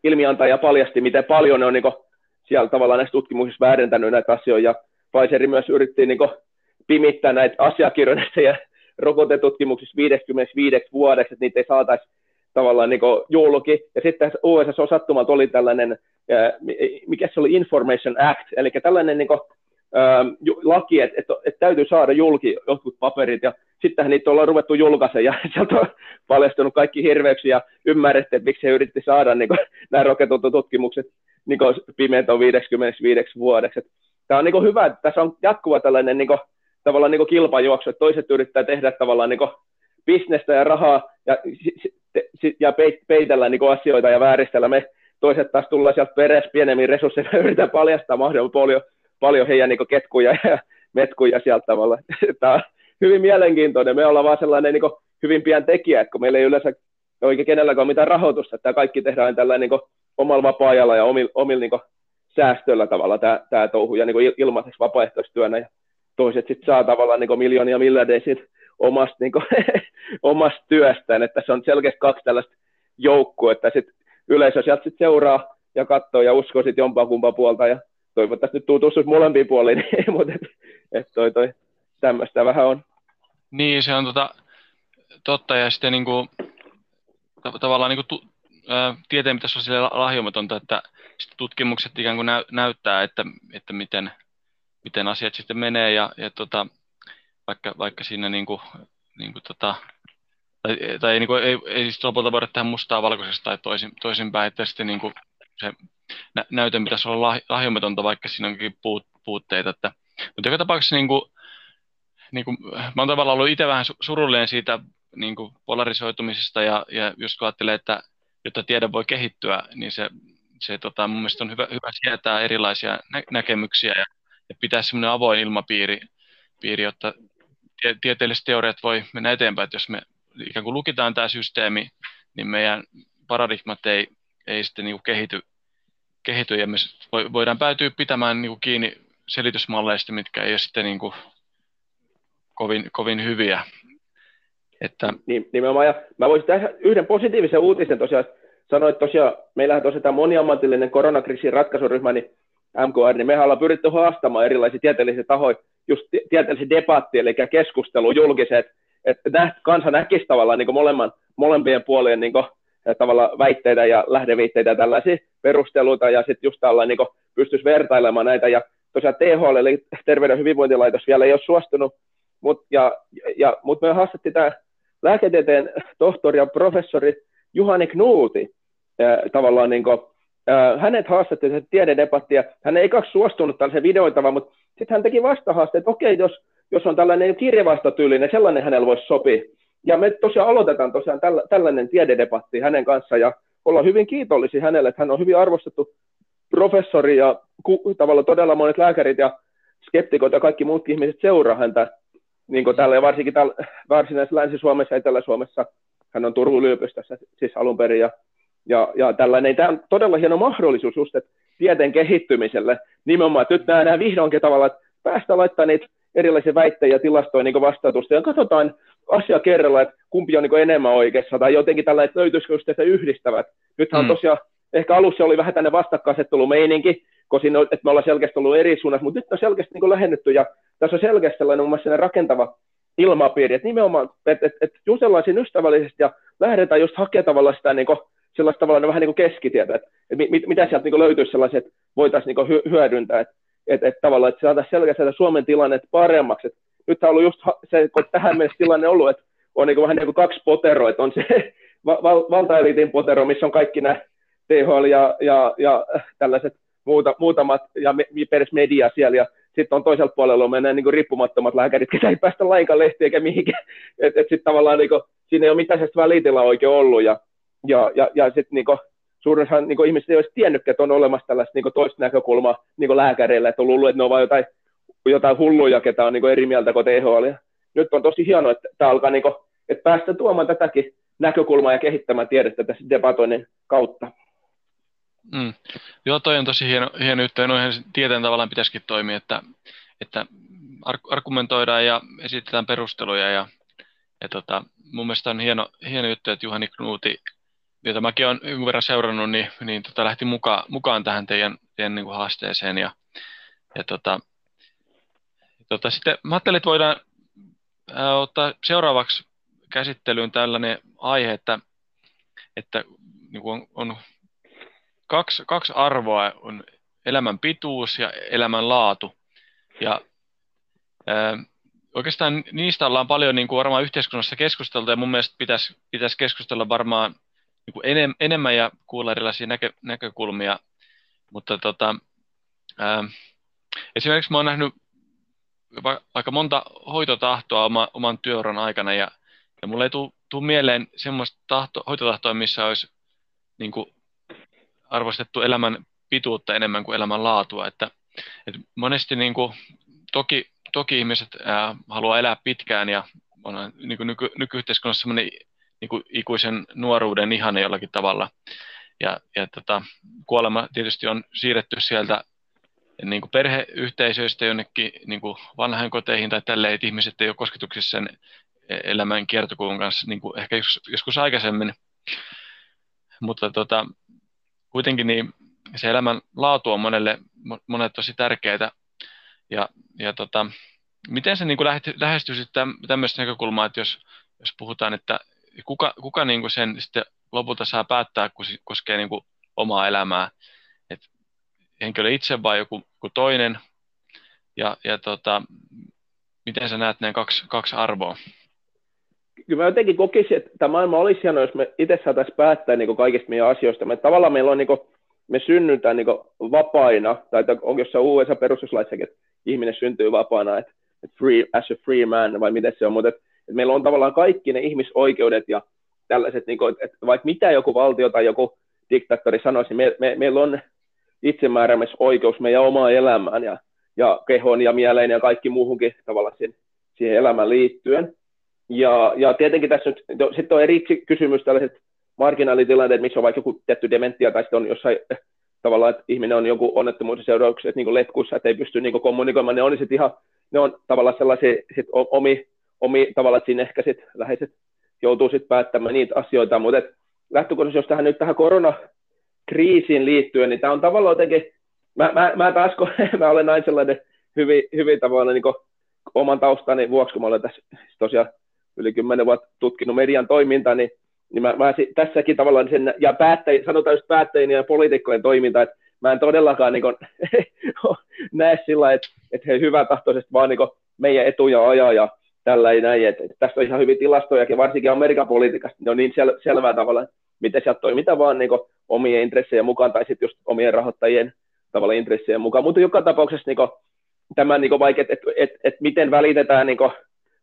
ilmiantaja paljasti, miten paljon ne on niin kuin, siellä tavallaan näissä tutkimuksissa väärentänyt näitä asioita, Pfizer myös yritti niin kuin, pimittää näitä asiakirjoja ja rokotetutkimuksissa 55 vuodeksi, että niitä ei saataisi tavallaan niin julki. Ja sitten USA sattumalta oli tällainen, mikä se oli, Information Act, eli tällainen niin laki, että, että, että täytyy saada julki jotkut paperit, ja sittenhän niitä ollaan ruvettu julkaisemaan, ja [laughs] sieltä on paljastunut kaikki hirveyksiä, ja ymmärretty, että miksi he yritti saada niin kuin, [laughs] nämä roketotutkimukset niin pimentoon 55 vuodeksi. Tämä on niin hyvä, tässä on jatkuva tällainen niin kuin, tavallaan niin kilpajuoksu, että toiset yrittää tehdä tavallaan niin bisnestä ja rahaa ja, ja peitellä niin asioita ja vääristellä. Me toiset taas tullaan sieltä perässä pienemmin resursseilla ja yritetään paljastaa mahdollisimman paljon, paljon heidän niin ketkuja ja metkuja sieltä tavalla. [laughs] Tämä on hyvin mielenkiintoinen. Me ollaan vaan sellainen niin hyvin pian tekijä, että kun meillä ei yleensä oikein kenelläkään ole mitään rahoitusta, että kaikki tehdään tällä niin omalla vapaa-ajalla ja omilla, omilla niin säästöllä tavalla tämä, tämä touhu ja niin ilmaiseksi vapaaehtoistyönä ja toiset sitten saa tavallaan niin miljoonia miljardeja omasta, niin kuin, [laughs] omasta työstään, että se on selkeästi kaksi tällaista joukkua, että sitten yleisö sieltä sit seuraa ja katsoo ja uskoo sitten jompaa kumpaa puolta ja toivottavasti nyt tutustuisi molempiin puoliin, [laughs] mutta et, et toi, toi, tämmöistä vähän on. Niin, se on tota, totta ja sitten niin kuin, tavallaan niin kuin tieteen pitäisi olla sille lahjomatonta, että tutkimukset ikään kuin näy, näyttää, että, että miten, miten asiat sitten menee ja, ja tota, vaikka, vaikka siinä niin kuin, niin kuin tota, tai, tai niin kuin, ei, ei siis lopulta voida tehdä mustaa valkoisesta tai toisin, toisinpäin, että sitten niin kuin se nä, näytön pitäisi olla lahjomatonta, vaikka siinä onkin puut, puutteita. Että, mutta joka tapauksessa niin kuin, niin kuin, mä oon tavallaan ollut itse vähän surullinen siitä niin kuin polarisoitumisesta ja, ja just kun ajattelee, että jotta tiede voi kehittyä, niin se, se tota, mun mielestä on hyvä, hyvä sietää erilaisia nä- näkemyksiä ja, ja pitää semmoinen avoin ilmapiiri, piiri, jotta tie- tieteelliset teoriat voi mennä eteenpäin, että jos me ikään kuin lukitaan tämä systeemi, niin meidän paradigmat ei, ei sitten niin kuin kehity, kehity ja me voidaan päätyä pitämään niin kuin kiinni selitysmalleista, mitkä ei ole sitten niin kuin kovin, kovin hyviä. Että... Niin, nimenomaan, ja mä voisin tehdä yhden positiivisen uutisen tosiaan, sanoit tosiaan, meillähän tosiaan tämä moniammatillinen koronakriisin ratkaisuryhmä, niin MKR, niin mehän ollaan pyritty haastamaan erilaisia tieteellisiä tahoja, just tieteellisiä debatti, eli keskustelu julkiset, että näht, kansa näkisi tavallaan niin molemman, molempien puolien niin kuin, tavalla väitteitä ja lähdeviitteitä tällaisia perusteluita, ja sitten just tällainen niin pystyisi vertailemaan näitä, ja tosiaan THL, eli Terveyden hyvinvointilaitos, vielä ei ole suostunut, mutta ja, ja, mut me haastettiin tämä lääketieteen tohtori ja professori Juhani Knuuti, äh, tavallaan niin kuin, äh, hänet haastattiin se tiededebattia, hän ei kaksi suostunut tällaisen videoitavan, mutta sitten hän teki vastahaaste, että okei, jos, jos on tällainen kirjevastotyylinen, sellainen hänellä voisi sopia. Ja me tosiaan aloitetaan tosiaan tällä, tällainen tiededebatti hänen kanssa ja ollaan hyvin kiitollisia hänelle, että hän on hyvin arvostettu professori ja ku, tavallaan todella monet lääkärit ja skeptikot ja kaikki muutkin ihmiset seuraa häntä niin kuin täällä, ja varsinkin täällä varsinaisessa Länsi-Suomessa ja Etelä-Suomessa, hän on Turun yliopistossa siis alun perin, ja, ja, ja tällainen, tämä on todella hieno mahdollisuus just, että tieteen kehittymiselle nimenomaan, että nyt nähdään vihdoinkin tavalla, että päästä laittaa niitä erilaisia väittejä tilastoja niin vastatusta, ja katsotaan asia kerralla, että kumpi on niin enemmän oikeassa, tai jotenkin tällä, että löytyisikö just että yhdistävät. Nythän mm. tosiaan, ehkä alussa oli vähän tänne vastakkainasettelumeininki, kun siinä, että me ollaan selkeästi ollut eri suunnassa, mutta nyt on selkeästi niin lähennytty, ja tässä on selkeästi sellainen mun mielestä rakentava ilmapiiri, että nimenomaan, että, että, että jutellaan ystävällisesti ja lähdetään just hakemaan tavallaan sitä niin kuin, sellaista tavallaan vähän niin kuin keskitietä, että, että mit, mitä sieltä niin löytyisi sellaisia, että voitaisiin niin hy, hyödyntää, että, että, että tavallaan, että saataisiin selkeästi Suomen tilanne paremmaksi. Että nyt on ollut just se, kun tähän mennessä tilanne ollut, että on niin kuin vähän niin kuin kaksi poteroa, että on se [laughs] val, valtaelitin potero, missä on kaikki nämä THL ja, ja, ja tällaiset muuta, muutamat ja me, media siellä, ja sitten on toisella puolella mennään niin riippumattomat lääkärit, ketä ei päästä lainkaan lehtiin eikä mihinkään. Että [laughs] et sitten tavallaan niin kuin, siinä ei ole mitään sellaista välitila oikein ollut. Ja, ja, ja, ja sitten niin suurin osa niin ihmiset ei olisi tiennyt, että on olemassa tällaista niin toista näkökulmaa niin lääkäreillä, että on luullut, että ne on vain jotain, jotain hulluja, ketä on niin eri mieltä kuin THL. Ja nyt on tosi hienoa, että tämä alkaa, niin kuin, että päästä tuomaan tätäkin näkökulmaa ja kehittämään tiedettä tässä debatoinnin kautta. Mm. Joo, toi on tosi hieno, hieno ja noihin tieteen tavallaan pitäisikin toimia, että, että argumentoidaan ja esitetään perusteluja, ja, ja tota, mun mielestä on hieno, hieno juttu, että Juhani Knuuti, jota mäkin olen jonkun verran seurannut, niin, niin tota, lähti mukaan, mukaan tähän teidän, teidän niin kuin haasteeseen, ja, ja tota, tota, sitten mä ajattelin, että voidaan ää, ottaa seuraavaksi käsittelyyn tällainen aihe, että, että niin kuin on, on kaksi, kaksi arvoa on elämän pituus ja elämän laatu. Ja ää, oikeastaan niistä ollaan paljon niin kuin varmaan yhteiskunnassa keskusteltu ja mun mielestä pitäisi, pitäisi keskustella varmaan niin kuin enem, enemmän ja kuulla erilaisia näkö, näkökulmia. Mutta tota, ää, esimerkiksi mä oon nähnyt aika monta hoitotahtoa oma, oman työuran aikana ja, ja mulle ei tule mieleen semmoista tahto, hoitotahtoa, missä olisi niin kuin, arvostettu elämän pituutta enemmän kuin elämän laatua. Että, että monesti niin kuin, toki, toki ihmiset ää, haluaa elää pitkään ja on niin kuin nyky, nykyyhteiskunnassa semmoinen niin kuin ikuisen nuoruuden ihane jollakin tavalla. Ja, ja tota, kuolema tietysti on siirretty sieltä niin kuin perheyhteisöistä jonnekin niin kuin vanhainkoteihin tai tälleen, että ihmiset ei ole kosketuksissa sen elämän kiertokulun kanssa niin kuin ehkä joskus aikaisemmin. Mutta tota, kuitenkin niin se elämän laatu on monelle, monelle tosi tärkeää. Ja, ja tota, miten se niin kuin lähestyy tämmöistä näkökulmaa, että jos, jos puhutaan, että kuka, kuka niin kuin sen sitten lopulta saa päättää, kun se koskee niin kuin omaa elämää, että henkilö itse vai joku, joku toinen, ja, ja tota, miten sä näet ne kaksi, kaksi arvoa? Kyllä mä jotenkin kokisin, että tämä maailma olisi hienoa, jos me itse saataisiin päättää niin kaikista meidän asioista. Me, tavallaan meillä on, niin kuin, me synnytään niin vapaina, tai onko jossain USA perustuslaissakin, että ihminen syntyy vapaana, että, että free, as a free man, vai miten se on, mutta että, että meillä on tavallaan kaikki ne ihmisoikeudet ja tällaiset, niin kuin, että vaikka mitä joku valtio tai joku diktaattori sanoisi, me, me, meillä on itsemääräämisoikeus meidän omaan elämään ja, ja kehon ja mieleen ja kaikki muuhunkin tavallaan siihen, siihen elämään liittyen. Ja, ja tietenkin tässä nyt, sitten on eri kysymys tällaiset marginaalitilanteet, missä on vaikka joku tietty dementia tai sitten on jossain eh, tavallaan, että ihminen on jonkun onnettomuuden seurauksia, että niin letkussa, että ei pysty niin kommunikoimaan, ne on sitten ihan, ne on tavallaan sellaisia sit omi, omi tavallaan, että siinä ehkä sitten läheiset joutuu sitten päättämään niitä asioita, mutta lähtökohtaisesti, jos tähän nyt tähän koronakriisiin liittyen, niin tämä on tavallaan jotenkin, mä, mä, mä taas, kun [laughs] mä olen näin sellainen hyvin, hyvin tavallaan niin oman taustani vuoksi, kun mä olen tässä tosiaan yli kymmenen vuotta tutkinut median toimintaa, niin, niin mä, mä tässäkin tavallaan sen, ja päättäjä, sanotaan just päättäjien ja poliitikkojen toiminta, että mä en todellakaan niin kuin, [laughs] näe sillä, että, että he hyvätahtoisesti vaan niin meidän etuja ajaa ja tällä ei näin, että, että tästä on ihan hyvin tilastojakin, varsinkin Amerikan politiikasta, ne on niin sel, selvää tavalla, miten sieltä toimitaan vaan niin omien intressejä mukaan tai sitten just omien rahoittajien tavalla intressejä mukaan, mutta joka tapauksessa niin kuin, tämä niin vaikea, että, että, että, että miten välitetään niin kuin,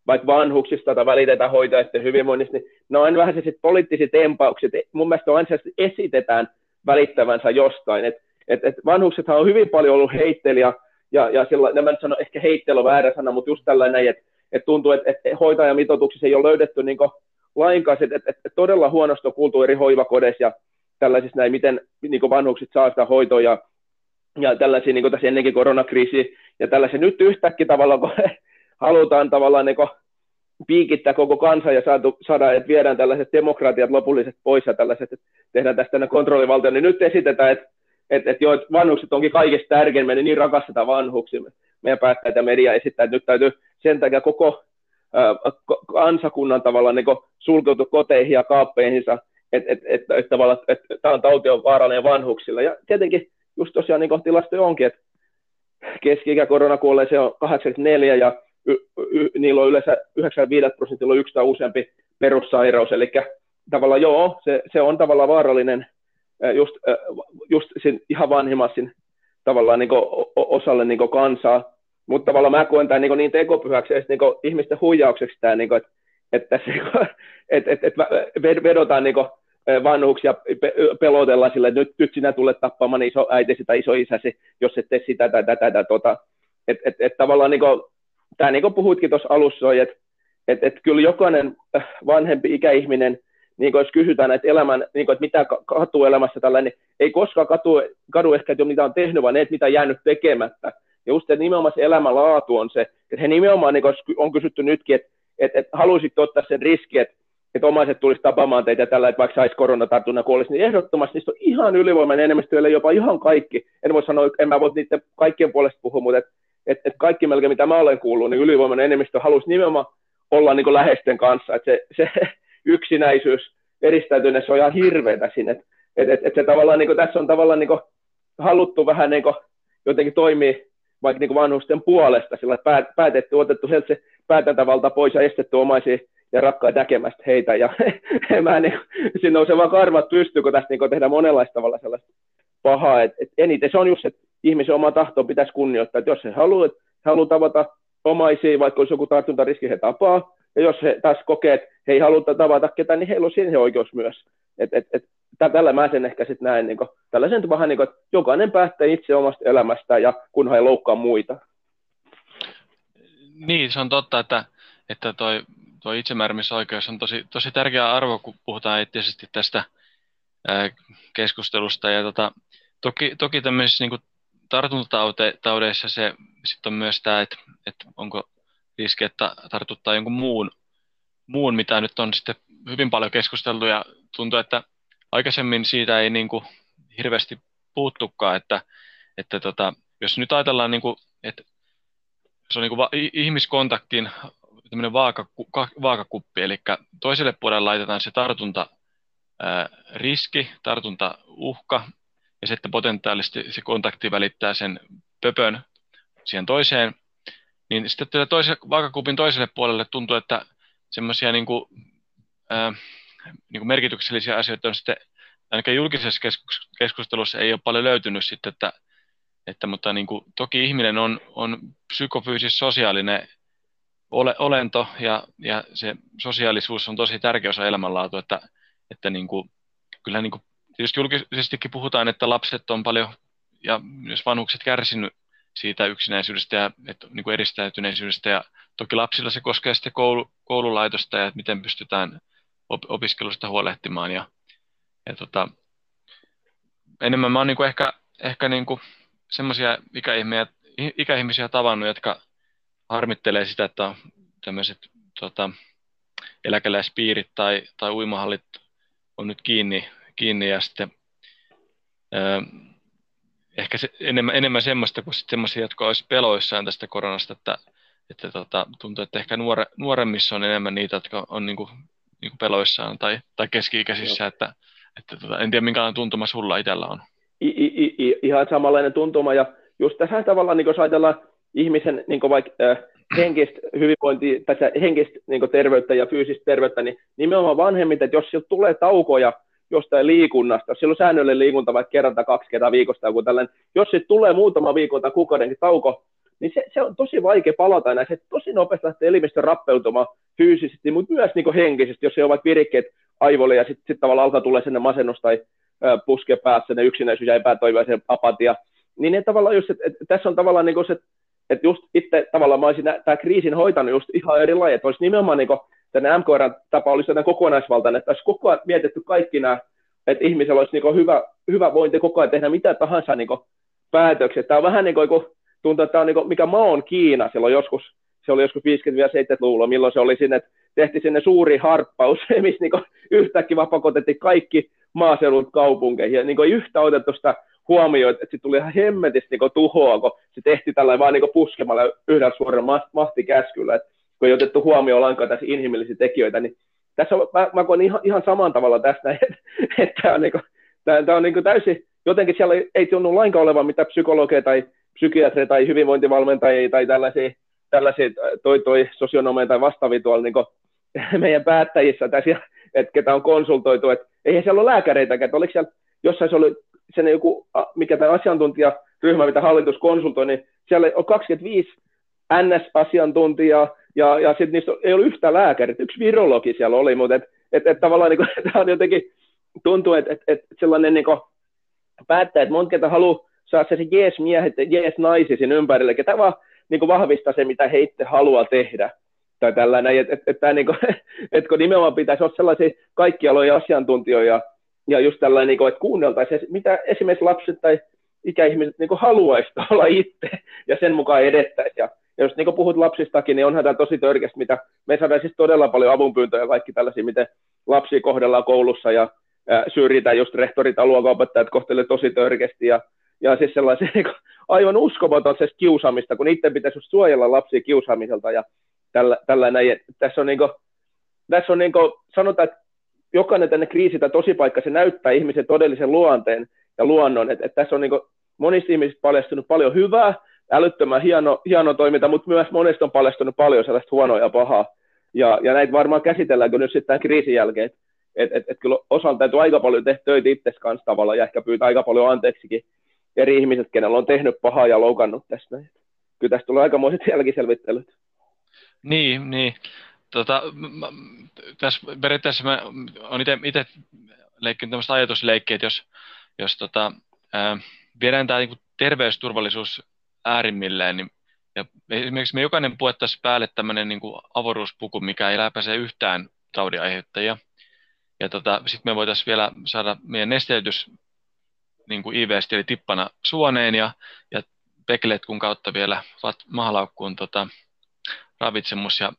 vaikka vanhuksista tai välitetään hoitajien hyvinvoinnista, niin ne on vähän se sitten poliittisia. Mun mielestä on esitetään välittävänsä jostain. Et, et, et vanhuksethan on hyvin paljon ollut heittelijä, ja, ja sillä, mä nyt sano, ehkä heittely on väärä sana, mutta just tällainen, että et tuntuu, että et hoitajamitoituksissa ei ole löydetty niin lainkaan, että et, et todella huonosti on kuultu eri hoivakodeissa ja tällaisissa näin, miten niin vanhukset saa sitä hoitoa ja, ja tällaisia niin tässä ennenkin koronakriisiä ja tällaisia nyt yhtäkkiä tavallaan, kun halutaan tavallaan niin piikittää koko kansa ja saadu, saada, että viedään tällaiset demokratiat lopullisesti pois ja tällaiset, että tehdään tästä kontrollivaltio, niin nyt esitetään, että, että, että, joo, että vanhukset onkin kaikista tärkein, me niin rakastetaan vanhuksia. Meidän päättäjät ja media esittää, että nyt täytyy sen takia koko kansakunnan tavallaan niin sulkeutua koteihin ja kaappeihinsa, että et, et, et, tavallaan, että tämä on tauti on vaarallinen vanhuksilla. Ja tietenkin just tosiaan niin tilasto onkin, että keski-ikä koronakuolleeseen on 84 ja y, y, niillä on yleensä 95 prosentilla yksi tai useampi perussairaus, eli tavallaan joo, se, se on tavallaan vaarallinen just, just sin, ihan vanhimmassin tavallaan niin osalle niin kansaa, mutta tavallaan mä koen tämän niin, niin tekopyhäksi ja niin ihmisten huijaukseksi tämä, niin että että, [laughs] että, että, että vedotaan niin vanhuksia pelotellaan sille, että nyt, nyt sinä tulet tappamaan iso äitisi tai iso isäsi, jos et tee sitä tai tätä tai tota. Että et, et tavallaan niin kuin, tämä niin kuin puhuitkin tuossa alussa, että et, et kyllä jokainen äh, vanhempi ikäihminen, niin kuin jos kysytään, että, elämän, niin kuin, että mitä katuu elämässä tällainen, niin ei koskaan katu, kadu ehkä, että mitä on tehnyt, vaan ne, että mitä on jäänyt tekemättä. Ja just, että nimenomaan se elämänlaatu on se, että he nimenomaan, niin on kysytty nytkin, että, että, että haluaisit ottaa sen riski, että, että omaiset tulisi tapaamaan teitä tällä, että vaikka saisi koronatartunnan kuolisi, niin ehdottomasti niistä on ihan ylivoimainen enemmistö, jopa ihan kaikki. En voi sanoa, en mä voi niiden kaikkien puolesta puhua, mutta että että et kaikki melkein, mitä mä olen kuullut, niin ylivoimainen enemmistö halusi nimenomaan olla niin läheisten kanssa, että se, se [laughs] yksinäisyys, eristäytyneessä on ihan hirveätä sinne, että et, et, et se tavallaan, niin kuin, tässä on tavallaan niin kuin, haluttu vähän niin kuin, jotenkin toimii vaikka niin vanhusten puolesta, sillä päät, päätetty, otettu sieltä se päätäntävalta pois ja estetty omaisia ja rakkaita näkemästä heitä. Ja [laughs] mä niin, siinä on se vaan karvat pystyy, kun tästä niin tehdään monenlaista tavalla sellaista pahaa. Et, et eniten se on just, että ihmisen oma tahto pitäisi kunnioittaa. että jos he haluaa, että haluaa tavata omaisia, vaikka olisi joku tartuntariski, he tapaa. Ja jos he taas kokee, että he ei halua tavata ketään, niin heillä on siihen oikeus myös. Et, et, et, tällä mä sen ehkä sitten näen, niin kuin, tällaisen vähän niin kuin, että jokainen päättää itse omasta elämästään ja kunhan ei loukkaa muita. Niin, se on totta, että, että toi, toi itsemääräämisoikeus on tosi, tosi tärkeä arvo, kun puhutaan eettisesti tästä ää, keskustelusta. Ja tota, toki, toki tämmöisissä niin tartuntataudeissa se sitten on myös tämä, että, että onko riski, että tartuttaa jonkun muun, muun, mitä nyt on sitten hyvin paljon keskusteltu ja tuntuu, että aikaisemmin siitä ei niin kuin hirveästi puuttukaan, että, että tota, jos nyt ajatellaan, niin kuin, että se on niin kuin va- ihmiskontaktin tämmöinen vaakaku, vaakakuppi, eli toiselle puolelle laitetaan se tartunta riski, tartuntauhka, ja sitten potentiaalisesti se kontakti välittää sen pöpön siihen toiseen, niin sitten toisen, vaakakupin toiselle puolelle tuntuu, että semmoisia niin kuin, ää, niin kuin merkityksellisiä asioita on sitten, ainakaan julkisessa keskustelussa ei ole paljon löytynyt sitten, että, että mutta niin kuin, toki ihminen on, on psykofyysis sosiaalinen ole, olento ja, ja se sosiaalisuus on tosi tärkeä osa elämänlaatua, että, että niin kuin, kyllä niin kuin, tietysti julkisestikin puhutaan, että lapset on paljon ja myös vanhukset kärsinyt siitä yksinäisyydestä ja että, niin kuin eristäytyneisyydestä. Ja toki lapsilla se koskee sitten koulu, koululaitosta ja että miten pystytään op, opiskelusta huolehtimaan. Ja, ja tota, enemmän mä oon niin kuin ehkä, ehkä niin semmoisia ikäihmisiä, ikäihmisiä tavannut, jotka harmittelee sitä, että on tämmöiset tota, eläkeläispiirit tai, tai uimahallit on nyt kiinni, kiinni ja sitten ö, ehkä se, enemmän, enemmän semmoista kuin semmoisia, jotka olisi peloissaan tästä koronasta, että, että tota, tuntuu, että ehkä nuore, nuoremmissa on enemmän niitä, jotka on niin kuin, niin kuin peloissaan tai, tai keski-ikäisissä, Joo. että, että tota, en tiedä minkälainen tuntuma sulla itsellä on. I, i, i, ihan samanlainen tuntuma ja just tässä tavalla, niin jos ajatellaan ihmisen niin vaikka äh, henkistä hyvinvointia, tässä henkistä niin terveyttä ja fyysistä terveyttä, niin nimenomaan vanhemmit, että jos sieltä tulee taukoja jostain liikunnasta, jos siellä on säännöllinen liikunta vaikka kerran tai kaksi kertaa viikosta joku tällainen, jos sitten tulee muutama viikon tai kuukaudenkin tauko, niin se, se, on tosi vaikea palata enää. Se tosi nopeasti lähtee elimistö rappeutumaan fyysisesti, mutta myös niin henkisesti, jos ei ole vaikka virikkeet aivoille ja sitten sit tavallaan alkaa tulla sinne masennus tai puske päässä, ne yksinäisyys ja epätoivoisen apatia, niin ne tavallaan just, että, että tässä on tavallaan niin se, että just itse tavallaan mä olisin tämä kriisin hoitanut just ihan eri lailla, että olisi nimenomaan niin kuin, tänne MKR tapa olisi jotain kokonaisvaltainen, että olisi koko ajan mietitty kaikki nämä, että ihmisellä olisi niin hyvä, hyvä vointi koko ajan tehdä mitä tahansa niin päätöksiä. Tämä on vähän niin kuin, tuntuu, että tämä on niin kuin, mikä maa on Kiina silloin joskus, se oli joskus 50-70-luvulla, milloin se oli sinne, että tehtiin sinne suuri harppaus, [laughs] missä niin yhtäkkiä vapakotettiin kaikki maaseudun kaupunkeihin, ja niin yhtä otettu sitä huomioon, että sitten tuli ihan hemmetisti niin tuhoa, kun se tehtiin tällä vaan niin puskemalla yhdellä suoralla mahtikäskyllä, että kun ei otettu huomioon lainkaan tässä inhimillisiä tekijöitä, niin tässä on, mä, mä koen ihan, ihan saman tavalla tästä, että, että on, niin kuin, tämä, tämä on niin täysin, jotenkin siellä ei, ei tunnu lainkaan olevan mitään psykologeja tai psykiatreja tai hyvinvointivalmentajia tai tällaisia, tällaisia toi, toi sosionomeja tai vastaavia tuolla niin [laughs] meidän päättäjissä, tässä, että ketä on konsultoitu, että eihän siellä ole lääkäreitäkään, että oliko siellä jossain se oli sen joku, mikä tämä asiantuntijaryhmä, mitä hallitus konsultoi, niin siellä on 25 NS-asiantuntijaa, ja, ja sitten niistä ei ollut yhtä lääkärit, yksi virologi siellä oli, mutta et, et, et tavallaan [laughs] niin tämä on jotenkin, tuntuu, että et, et sellainen niin päättää, että monta kertaa haluaa saada se jees miehet ja jees naisi sinne ympärille, ketä vaan niin vahvistaa se, mitä he itse haluaa tehdä. Tai tällainen, että et, et, et, niin [laughs] et, kun nimenomaan pitäisi olla sellaisia kaikkialoja asiantuntijoja, ja just tällainen, niin kuin, että kuunneltaisiin, mitä esimerkiksi lapset tai ikäihmiset niin haluaisi olla itse, ja sen mukaan edettäisiin. Ja, ja jos niin puhut lapsistakin, niin onhan tämä tosi törkeästi, mitä me saadaan siis todella paljon avunpyyntöjä, kaikki tällaisia, miten lapsia kohdellaan koulussa, ja ää, syrjitään just rehtorit ja luokanopettajat kohtelee tosi törkeästi, ja, ja siis sellaisia [laughs] niin kuin, aivan uskomatonta kiusaamista, kun itse pitäisi suojella lapsia kiusaamiselta, ja tällä, tällä näin. Tässä on, niin kuin, tässä on niin kuin, sanotaan, että jokainen tänne kriisi tai tosipaikka, se näyttää ihmisen todellisen luonteen ja luonnon, että et tässä on niin monista ihmisistä paljastunut paljon hyvää, älyttömän hieno, hieno toiminta, mutta myös monesta on paljastunut paljon sellaista huonoa ja pahaa. Ja, ja näitä varmaan käsitelläänkö nyt sitten tämän kriisin jälkeen, että et, et, kyllä osalta täytyy aika paljon tehdä töitä itse kanssa tavalla ja ehkä pyytää aika paljon anteeksikin eri ihmiset, kenellä on tehnyt pahaa ja loukannut tästä. Kyllä tästä tulee aikamoiset jälkiselvittelyt. Niin, niin. Tota, mä, tässä periaatteessa mä olen itse leikkinyt tämmöistä ajatusleikkiä, että jos, jos tota, ää, viedään tämä niin terveysturvallisuus äärimmilleen, niin ja esimerkiksi me jokainen puettaisiin päälle tämmöinen niin avaruuspuku, mikä ei läpäise yhtään taudin aiheuttajia. Ja tota, sitten me voitaisiin vielä saada meidän nesteytys niin kuin IVS eli tippana suoneen ja, ja pekletkun kautta vielä mahalaukkuun tota, ravitsemus. Ja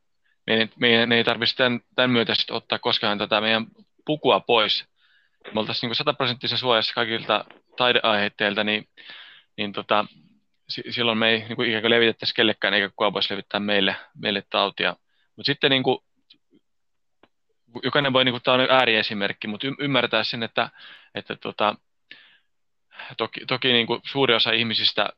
meidän, meidän ei tarvitsisi tämän, tämän myötä sit ottaa koskaan tätä meidän pukua pois. Me oltaisiin niin sataprosenttisen suojassa kaikilta taideaiheitteilta, niin, niin tota, silloin me ei niin kuin ikään kuin levitettäisi kellekään, eikä kukaan voisi levittää meille, meille tautia. Mutta sitten niin kuin, jokainen voi, niin kuin, tämä on ääriesimerkki, mutta ymmärtää sen, että, että tota, toki, toki niin kuin suuri osa ihmisistä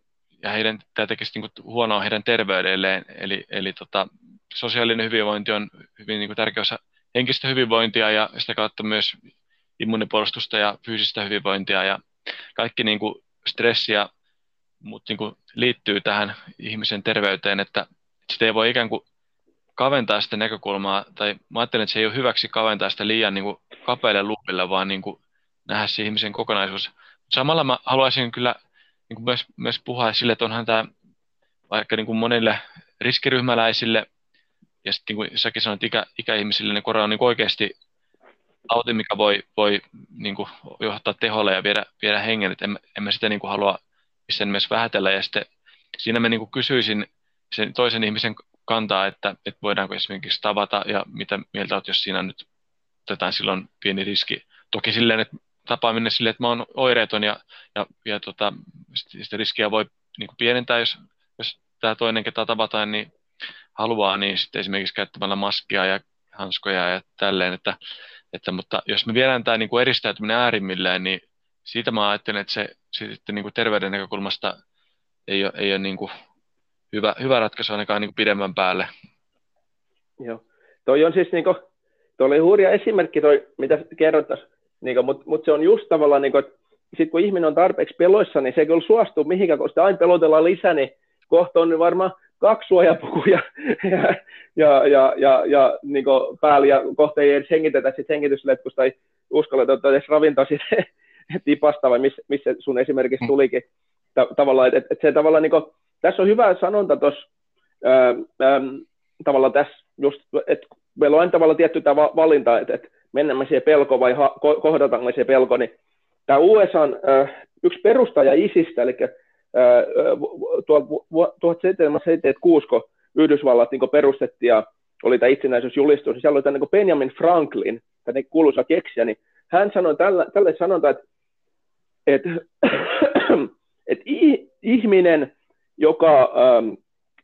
ja heidän, tämä tekisi niin kuin huonoa heidän terveydelleen, eli, eli tota, sosiaalinen hyvinvointi on hyvin niin kuin tärkeä osa henkistä hyvinvointia ja sitä kautta myös immunipuolustusta ja fyysistä hyvinvointia ja kaikki niin kuin stressi ja muut niin kuin liittyy tähän ihmisen terveyteen, että sitä ei voi ikään kuin kaventaa sitä näkökulmaa, tai mä ajattelen, että se ei ole hyväksi kaventaa sitä liian niin kuin kapealle luupille, vaan niin kuin nähdä se ihmisen kokonaisuus. Samalla mä haluaisin kyllä niin kuin myös, myös puhua sille, että onhan tämä vaikka niin kuin monille riskiryhmäläisille, ja sitten niin kuin säkin sanoit ikä, ikäihmisille, niin korona on niin oikeasti tauti, mikä voi, voi niin kuin johtaa teholle ja viedä, viedä hengen, että en, en mä sitä niin kuin halua missään myös vähätellä, ja sitten siinä mä niin kysyisin sen toisen ihmisen kantaa, että, että voidaanko esimerkiksi tavata, ja mitä mieltä olet, jos siinä nyt otetaan silloin pieni riski. Toki silleen, että tapaaminen silleen, että mä oon oireeton, ja, ja, ja tota, sitä riskiä voi niin kuin pienentää, jos, jos tämä toinen, ketä tavataan, niin haluaa, niin sitten esimerkiksi käyttämällä maskia ja hanskoja ja tälleen, että, että mutta jos me viedään tämä niin kuin eristäytyminen äärimmilleen, niin siitä mä ajattelen, että se, se sitten niin kuin terveyden näkökulmasta ei ole, ei ole niin kuin hyvä, hyvä ratkaisu ainakaan niin kuin pidemmän päälle. Joo. Toi on siis, niin kuin, toi oli hurja esimerkki toi, mitä kerroit niin mutta mut se on just tavallaan, niin kuin, että sit kun ihminen on tarpeeksi peloissa, niin se ei kyllä suostu mihinkään, kun sitä aina pelotellaan lisää, niin kohta on varmaan kaksi suojapukuja [laughs] ja, ja, ja, ja, ja niin päällä, ja kohta ei edes hengitetä sit hengitysletkusta, tai uskalleta ottaa edes ravintoa [laughs] tipasta, vai missä, missä sun esimerkiksi mm. tulikin. Ta- tavallaan, että et, et se tavallaan, niin kuin, tässä on hyvä sanonta tuossa, tavallaan tässä just, että meillä on aina tavallaan tietty tämä valinta, että, että mennään siihen pelko vai ha- kohdataanko se pelko, niin tämä USA on äh, yksi perustaja isistä, eli 1776, kun Yhdysvallat niin perustettiin ja oli tämä itsenäisyysjulistus, niin siellä oli tämä niin Benjamin Franklin, tämä kuuluisa keksijä, niin hän sanoi tällä, tälle sanonta, että, että, [clears throat] että ihminen, joka ähm,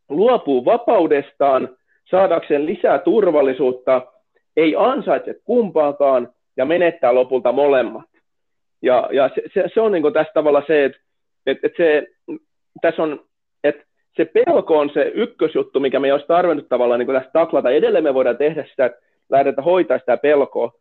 luopuu vapaudestaan saadakseen lisää turvallisuutta, ei ansaitse kumpaakaan ja menettää lopulta molemmat. Ja, ja se, se, se on niin tässä tavalla se, että, että, että se, tässä on, että se pelko on se ykkösjuttu, mikä me olisi tarvinnut tavallaan niin tässä taklata. Edelleen me voidaan tehdä sitä, että lähdetään hoitaa sitä pelkoa.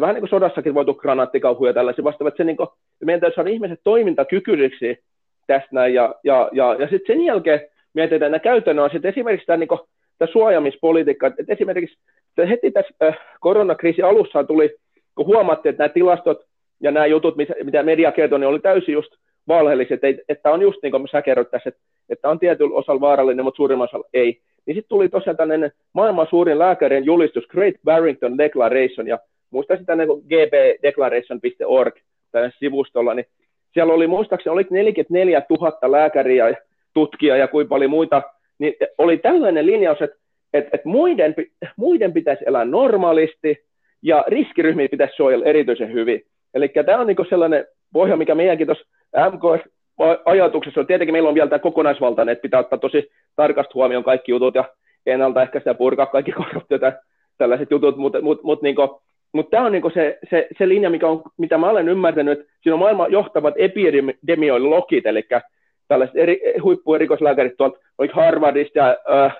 Vähän niin kuin sodassakin voitu granaatikauhuja ja tällaisia vastaavia, että se niin kuin, meidän täytyy saada ihmiset toimintakykyisiksi tästä näin, ja, ja, ja, ja sitten sen jälkeen mietitään nämä käytännön asiat, esimerkiksi tämä, niin kuin, tämä suojaamispolitiikka, että esimerkiksi että heti tässä äh, koronakriisin alussa tuli, kun huomattiin, että nämä tilastot ja nämä jutut, mitä media kertoi, niin oli täysin just valheelliset, että, että on just niin kuin sä kerroit tässä, että, että on tietyllä osalla vaarallinen, mutta suurimmassa osalla ei. Niin sitten tuli tosiaan tällainen maailman suurin lääkärin julistus, Great Barrington Declaration, ja muistaisin tänne gbdeclaration.org tällä sivustolla, niin siellä oli muistaakseni oli 44 000 lääkäriä ja tutkijaa ja kuinka paljon muita, niin oli tällainen linjaus, että, että, että muiden, muiden pitäisi elää normaalisti ja riskiryhmiä pitäisi suojella erityisen hyvin. Eli tämä on niin sellainen pohja, mikä meidänkin tuossa MKF-ajatuksessa on, tietenkin meillä on vielä tämä kokonaisvaltainen, että pitää ottaa tosi tarkasti huomioon kaikki jutut ja ennaltaehkäistä ja purkaa kaikki korruptiot ja tällaiset jutut, mutta mut, mut, niin mutta tämä on niinku se, se, se linja, mikä on, mitä mä olen ymmärtänyt, että siinä on maailman johtavat epidemiologit, eli tällaiset eri, huippuerikoislääkärit tuolta, oliko Harvardista ja äh,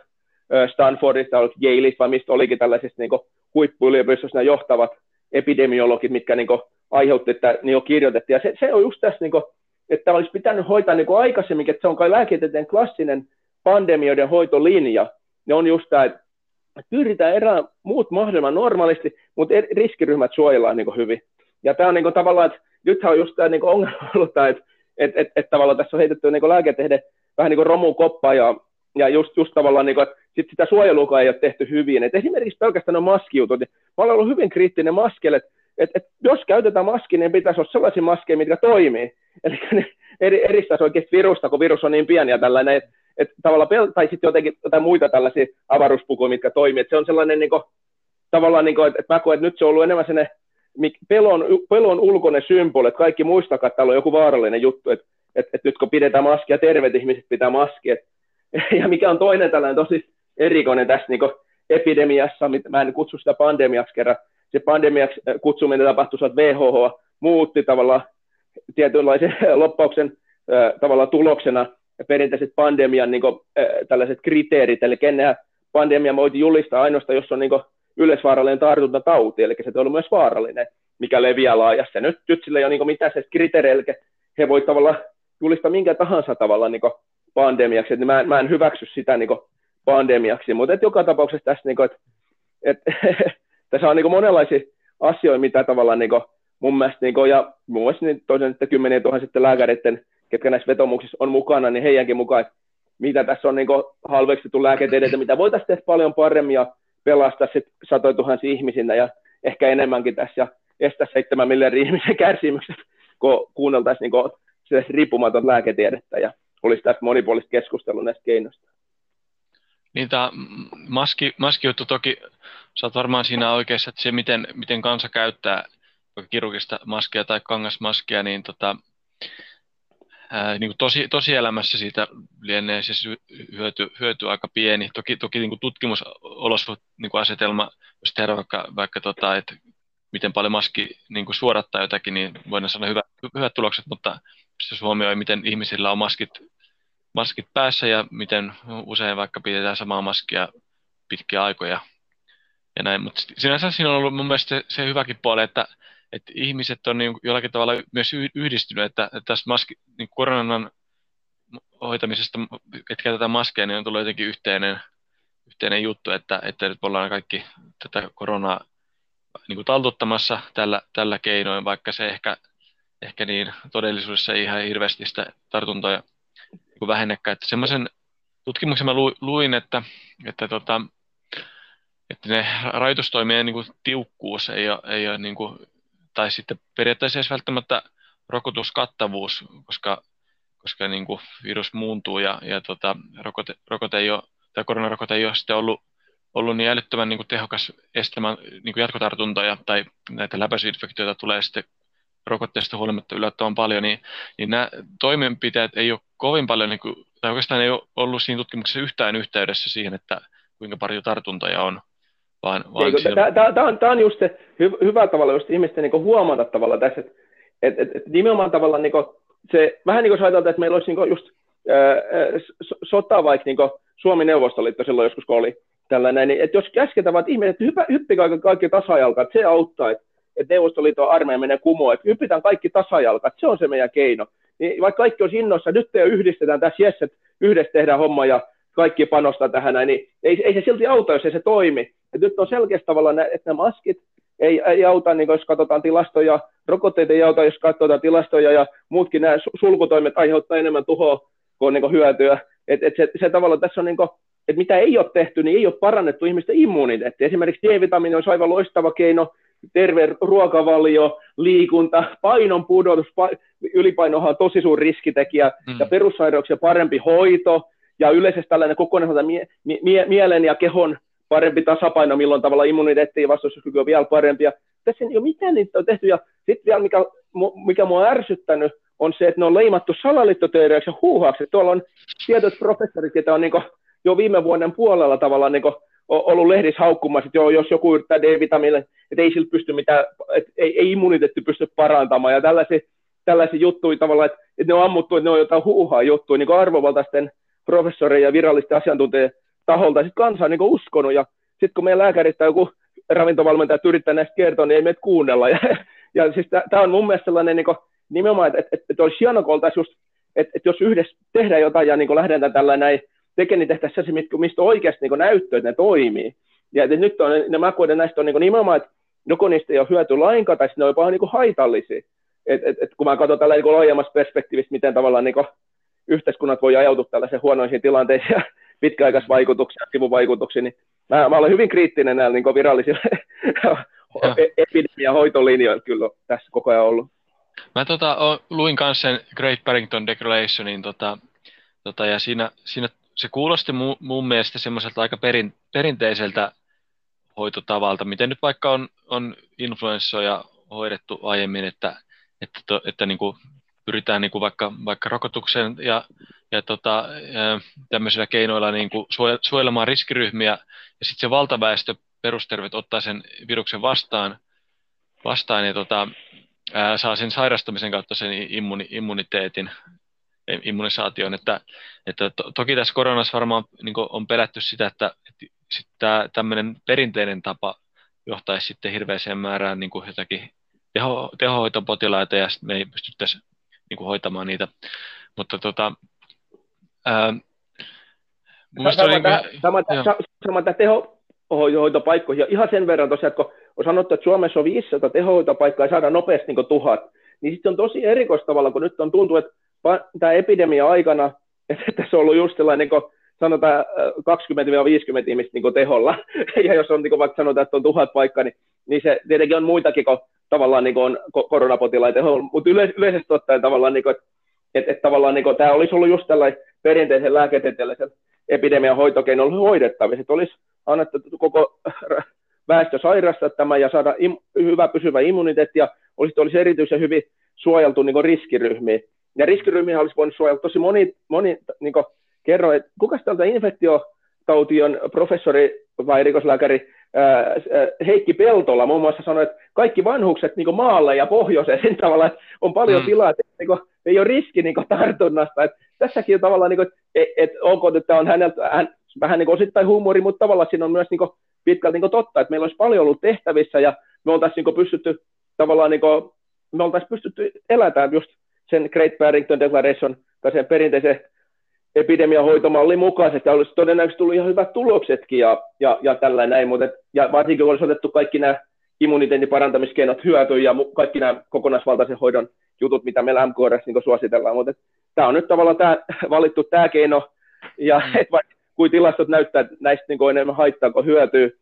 Stanfordista, oliko Yaleista vai mistä olikin tällaisista niin huippuyliopistossa nämä johtavat epidemiologit, mitkä niin aiheutti, että niin jo kirjoitettiin. Ja se, se on just tässä, niin kuin, että olisi pitänyt hoitaa niin aikaisemmin, että se on kai lääketieteen klassinen pandemioiden hoitolinja, ne on just tämä, että pyritään erään muut mahdollisimman normaalisti, mutta riskiryhmät suojellaan niin hyvin. Ja tämä on niin tavallaan, että nythän on just tämä niin ongelma ollut, että että että että tavallaan tässä on heitetty niin lääketehde vähän niin kuin romukoppa ja, ja just, just tavallaan, niin kuin, että sit sitä suojelua ei ole tehty hyvin. Et esimerkiksi pelkästään on maskiutut. Niin mä olen ollut hyvin kriittinen maskelle, että et, et jos käytetään maski, niin pitäisi olla sellaisia maskeja, mitkä toimii. Eli ne eri, eristäisi oikeasti virusta, kun virus on niin pieni ja tällainen, että et tavallaan pel- tai sitten jotenkin jotain muita tällaisia avaruuspukuja, mitkä toimii. Et se on sellainen niin kuin, tavallaan, niin kuin, että, että mä koen, että nyt se on ollut enemmän sellainen pelon, pelon ulkoinen symboli, että kaikki muistakaa, että täällä on joku vaarallinen juttu, että, että, että nyt kun pidetään maskia, terveet ihmiset pitää maskia. [laughs] Ja mikä on toinen tällainen tosi erikoinen tässä niin epidemiassa, mä en kutsu sitä pandemiaksi kerran, se pandemiaksi äh, kutsuminen tapahtui, että WHO muutti tavallaan tietynlaisen [laughs] loppauksen äh, tavallaan tuloksena perinteiset pandemian niin kuin, äh, tällaiset kriteerit, eli kenen pandemia voiti julistaa ainoastaan, jos on niin yleisvaarallinen tartuntatauti, eli se on ollut myös vaarallinen, mikä leviää laajasti. Nyt, nyt sillä ei ole niin mitään se eli he voi tavallaan julistaa minkä tahansa tavalla niin pandemiaksi, että mä, mä en hyväksy sitä niin pandemiaksi, mutta joka tapauksessa tässä, niin kuin, että, että [laughs] tässä on niin monenlaisia asioita, mitä tavallaan niin kuin, mun mielestä, niin kuin, ja mun mielestä niin toisen, että kymmenen tuhannet lääkäreiden, ketkä näissä vetomuksissa on mukana, niin heidänkin mukaan, että mitä tässä on niin halveksittu lääketieteitä, mitä voitaisiin tehdä paljon paremmin ja pelastaa sit satoja tuhansia ihmisinä ja ehkä enemmänkin tässä ja estää seitsemän miljardin ihmisen kärsimykset, kun kuunneltaisiin niin se riippumaton lääketiedettä ja olisi tässä monipuolista keskustelua näistä keinoista. Niin tämä maski, maskijuttu toki, sä oot varmaan siinä oikeassa, että se miten, miten kansa käyttää kirurgista maskia tai kangasmaskia, niin tota, ää, niin kuin tosi, tosielämässä siitä lienee se hyöty, hyöty aika pieni. Toki, toki niin tutkimusolosuhteet niin asetelma, jos tehdään vaikka, vaikka tota, että miten paljon maski niin kuin suodattaa jotakin, niin voidaan sanoa hyvät, hyvät tulokset, mutta jos huomioi, miten ihmisillä on maskit, maskit päässä ja miten usein vaikka pidetään samaa maskia pitkiä aikoja ja näin, mutta sinänsä siinä on ollut mun mielestä se, se hyväkin puoli, että että ihmiset on niin jollakin tavalla myös yhdistynyt, että, että tässä maski, niin koronan hoitamisesta, että käytetään maskeja, niin on tullut jotenkin yhteinen, yhteinen juttu, että, että nyt ollaan kaikki tätä koronaa niin kuin taltuttamassa tällä, tällä keinoin, vaikka se ehkä, ehkä niin todellisuudessa ei ihan hirveästi sitä tartuntoja niin vähennäkään. Että semmoisen tutkimuksen mä luin, että, että, tota, että ne rajoitustoimien niin kuin tiukkuus ei ole, ei ole niin kuin tai sitten periaatteessa edes välttämättä rokotuskattavuus, koska, koska niin kuin virus muuntuu ja, ja tota, rokote, rokote ei ole, tai koronarokote ei ole sitten ollut, ollut niin älyttömän niin kuin tehokas estämään niin kuin jatkotartuntoja tai näitä läpäisyinfektioita tulee sitten rokotteesta huolimatta yllättävän paljon, niin, niin nämä toimenpiteet ei ole kovin paljon, niin kuin, tai oikeastaan ei ole ollut siinä tutkimuksessa yhtään yhteydessä siihen, että kuinka paljon tartuntoja on. Vaan, vaan Tämä on, on just se hy, hyvä tavalla just ihmisten niin huomata tavalla tässä, että et, et, et nimenomaan tavalla niin se, vähän niin kuin ajatellaan, että meillä olisi niin just ää, sota vaikka niin Suomi Neuvostoliitto silloin joskus, kun oli tällainen, niin että jos käsketään vaan, että ihmiset, hyppä, hyppikää kaikki, kaikki tasajalka, että se auttaa, että, että Neuvostoliiton armeija menee kumoon, että hyppitään kaikki tasajalka, että se on se meidän keino. Niin vaikka kaikki olisi innoissa, nyt te yhdistetään tässä, jes, että yhdessä tehdään homma ja kaikki panostaa tähän näin, niin ei, ei se silti auta, jos ei se toimi. Et nyt on selkeästi tavalla, että nämä maskit ei, ei auta, niin jos katsotaan tilastoja, rokotteet ei auta, jos katsotaan tilastoja, ja muutkin nämä sulkutoimet aiheuttaa enemmän tuhoa kuin, niin kuin hyötyä. Et, et se, se tavalla tässä on, niin kuin, että mitä ei ole tehty, niin ei ole parannettu ihmisten immuniteetti. Esimerkiksi D-vitamiini on aivan loistava keino, terve ruokavalio, liikunta, painon pudotus, ylipainohan on tosi suuri riskitekijä, mm. ja perussairauksia parempi hoito, ja yleisesti tällainen kokonaisuus mie- mie- mielen ja kehon parempi tasapaino, milloin tavalla immuniteetti ja vastustuskyky on vielä parempi. Ja tässä ei ole mitään niitä on tehty. Ja sitten vielä, mikä, mikä mua on ärsyttänyt, on se, että ne on leimattu salaliittoteoriaksi ja huuhaaksi. Tuolla on tietyt professorit, joita on niin jo viime vuoden puolella tavallaan niin ollut lehdissä haukkumassa, että joo, jos joku yrittää D-vitamiinille, että ei sillä pysty mitään, että ei, ei immuniteetti pysty parantamaan ja tällaisia tällaisia juttuja tavallaan, että, että ne on ammuttu, että ne on jotain huuhaa juttuja, niin arvovaltaisten professoreiden ja virallisten asiantuntijoiden taholta, ja sitten kansa on niin uskonut, ja sitten kun meidän lääkärit tai joku ravintovalmentaja yrittää näistä kertoa, niin ei meitä kuunnella, [laughs] ja, ja siis tämä on mun mielestä sellainen niin kuin, nimenomaan, että, että, että olisi hienoa, kun just, että, että jos yhdessä tehdään jotain ja niin lähdetään tällä näin tekemään, niin tehtäisiin se, mistä oikeasti niin näyttöä, että ne toimii. Ja että nyt on, ne makuiden näistä on niin nimenomaan, että joko niistä ei ole hyöty lainkaan, tai ne on jopa niin haitallisia. Et, et, et, kun mä katson tällä niin laajemmassa perspektiivistä, miten tavallaan niin yhteiskunnat voi ajautua tällaisiin huonoisiin tilanteisiin pitkäaikaisvaikutuksia, sivuvaikutuksia, niin mä, mä olen hyvin kriittinen näillä niin virallisilla [laughs] epidemiahoitolinjoilla kyllä tässä koko ajan ollut. Mä tota, luin kanssa sen Great Barrington Declarationin, tota, tota, ja siinä, siinä se kuulosti mu, mun mielestä semmoiselta aika perin, perinteiseltä hoitotavalta, miten nyt vaikka on, on influenssoja hoidettu aiemmin, että, että, to, että niin kuin pyritään niin kuin vaikka, vaikka rokotuksen ja, ja tota, tämmöisillä keinoilla niin kuin suojelemaan riskiryhmiä, ja sitten se valtaväestö perustervet ottaa sen viruksen vastaan, vastaan ja tota, ää, saa sen sairastumisen kautta sen immuni, immuniteetin, immunisaation, että, että to, toki tässä koronassa varmaan niin on pelätty sitä, että, että tämmöinen perinteinen tapa johtaisi sitten hirveäseen määrään niin kuin jotakin teho, tehohoitopotilaita ja me ei pystyttäisi niin kuin hoitamaan niitä. Mutta tota, ää, sama, tämä, niin, sama, sama, sama tämä tehohoitopaikkoihin, ja ihan sen verran tosiaan, että kun on sanottu, että Suomessa on 500 tehohoitopaikkaa ja saadaan nopeasti niin tuhat, niin sitten on tosi erikoistavalla, kun nyt on tuntuu, että tämä epidemia aikana, [laughs] että se on ollut just sellainen, niin kuin sanotaan 20-50 ihmistä niin teholla, [laughs] ja jos on niin vaikka sanotaan, että on tuhat paikkaa, niin, niin se tietenkin on muitakin kuin tavallaan niin kuin on koronapotilaita, mutta yle, yleisesti ottaen tavallaan, niin kuin, että, että, että tavallaan niin kuin, tämä olisi ollut just tällainen perinteisen lääketieteellisen epidemian hoitokeinolla hoidettavissa, että olisi annettu koko väestö sairastaa tämä ja saada im, hyvä pysyvä immuniteetti ja olisi, olisi erityisen hyvin suojeltu niin riskiryhmiä. Ja riskiryhmiä olisi voinut suojella tosi moni, moni niin kuin, kerro, että kuka täältä infektiotaution professori vai rikoslääkäri ää, Heikki Peltola muun muassa sanoi, että kaikki vanhukset niin maalle ja pohjoiseen [laughs] sen tavalla, että on paljon mm. tilaa, että niin kuin, ei ole riski niin kuin, tartunnasta. Että tässäkin on tavallaan, niin että, että onko, että tämä on häneltä hän, vähän niin kuin osittain huumori, mutta tavallaan siinä on myös niin kuin, pitkälti niin kuin, totta, että meillä olisi paljon ollut tehtävissä ja me oltaisiin niin pystytty tavallaan, niin kuin, me oltaisiin pystytty elämään just sen Great Barrington Declaration tai sen perinteisen epidemian hoitomallin mukaisesti, olisi todennäköisesti tullut ihan hyvät tuloksetkin ja, ja, ja tällä näin, mutta et, ja varsinkin kun olisi otettu kaikki nämä immuniteetin parantamiskeinot hyötyyn ja kaikki nämä kokonaisvaltaisen hoidon jutut, mitä meillä MKRS niin suositellaan, mutta tämä on nyt tavallaan tämä, [laughs] valittu tämä keino, ja mm. et vaikka kuin tilastot näyttää, että näistä niin enemmän haittaa kuin hyötyy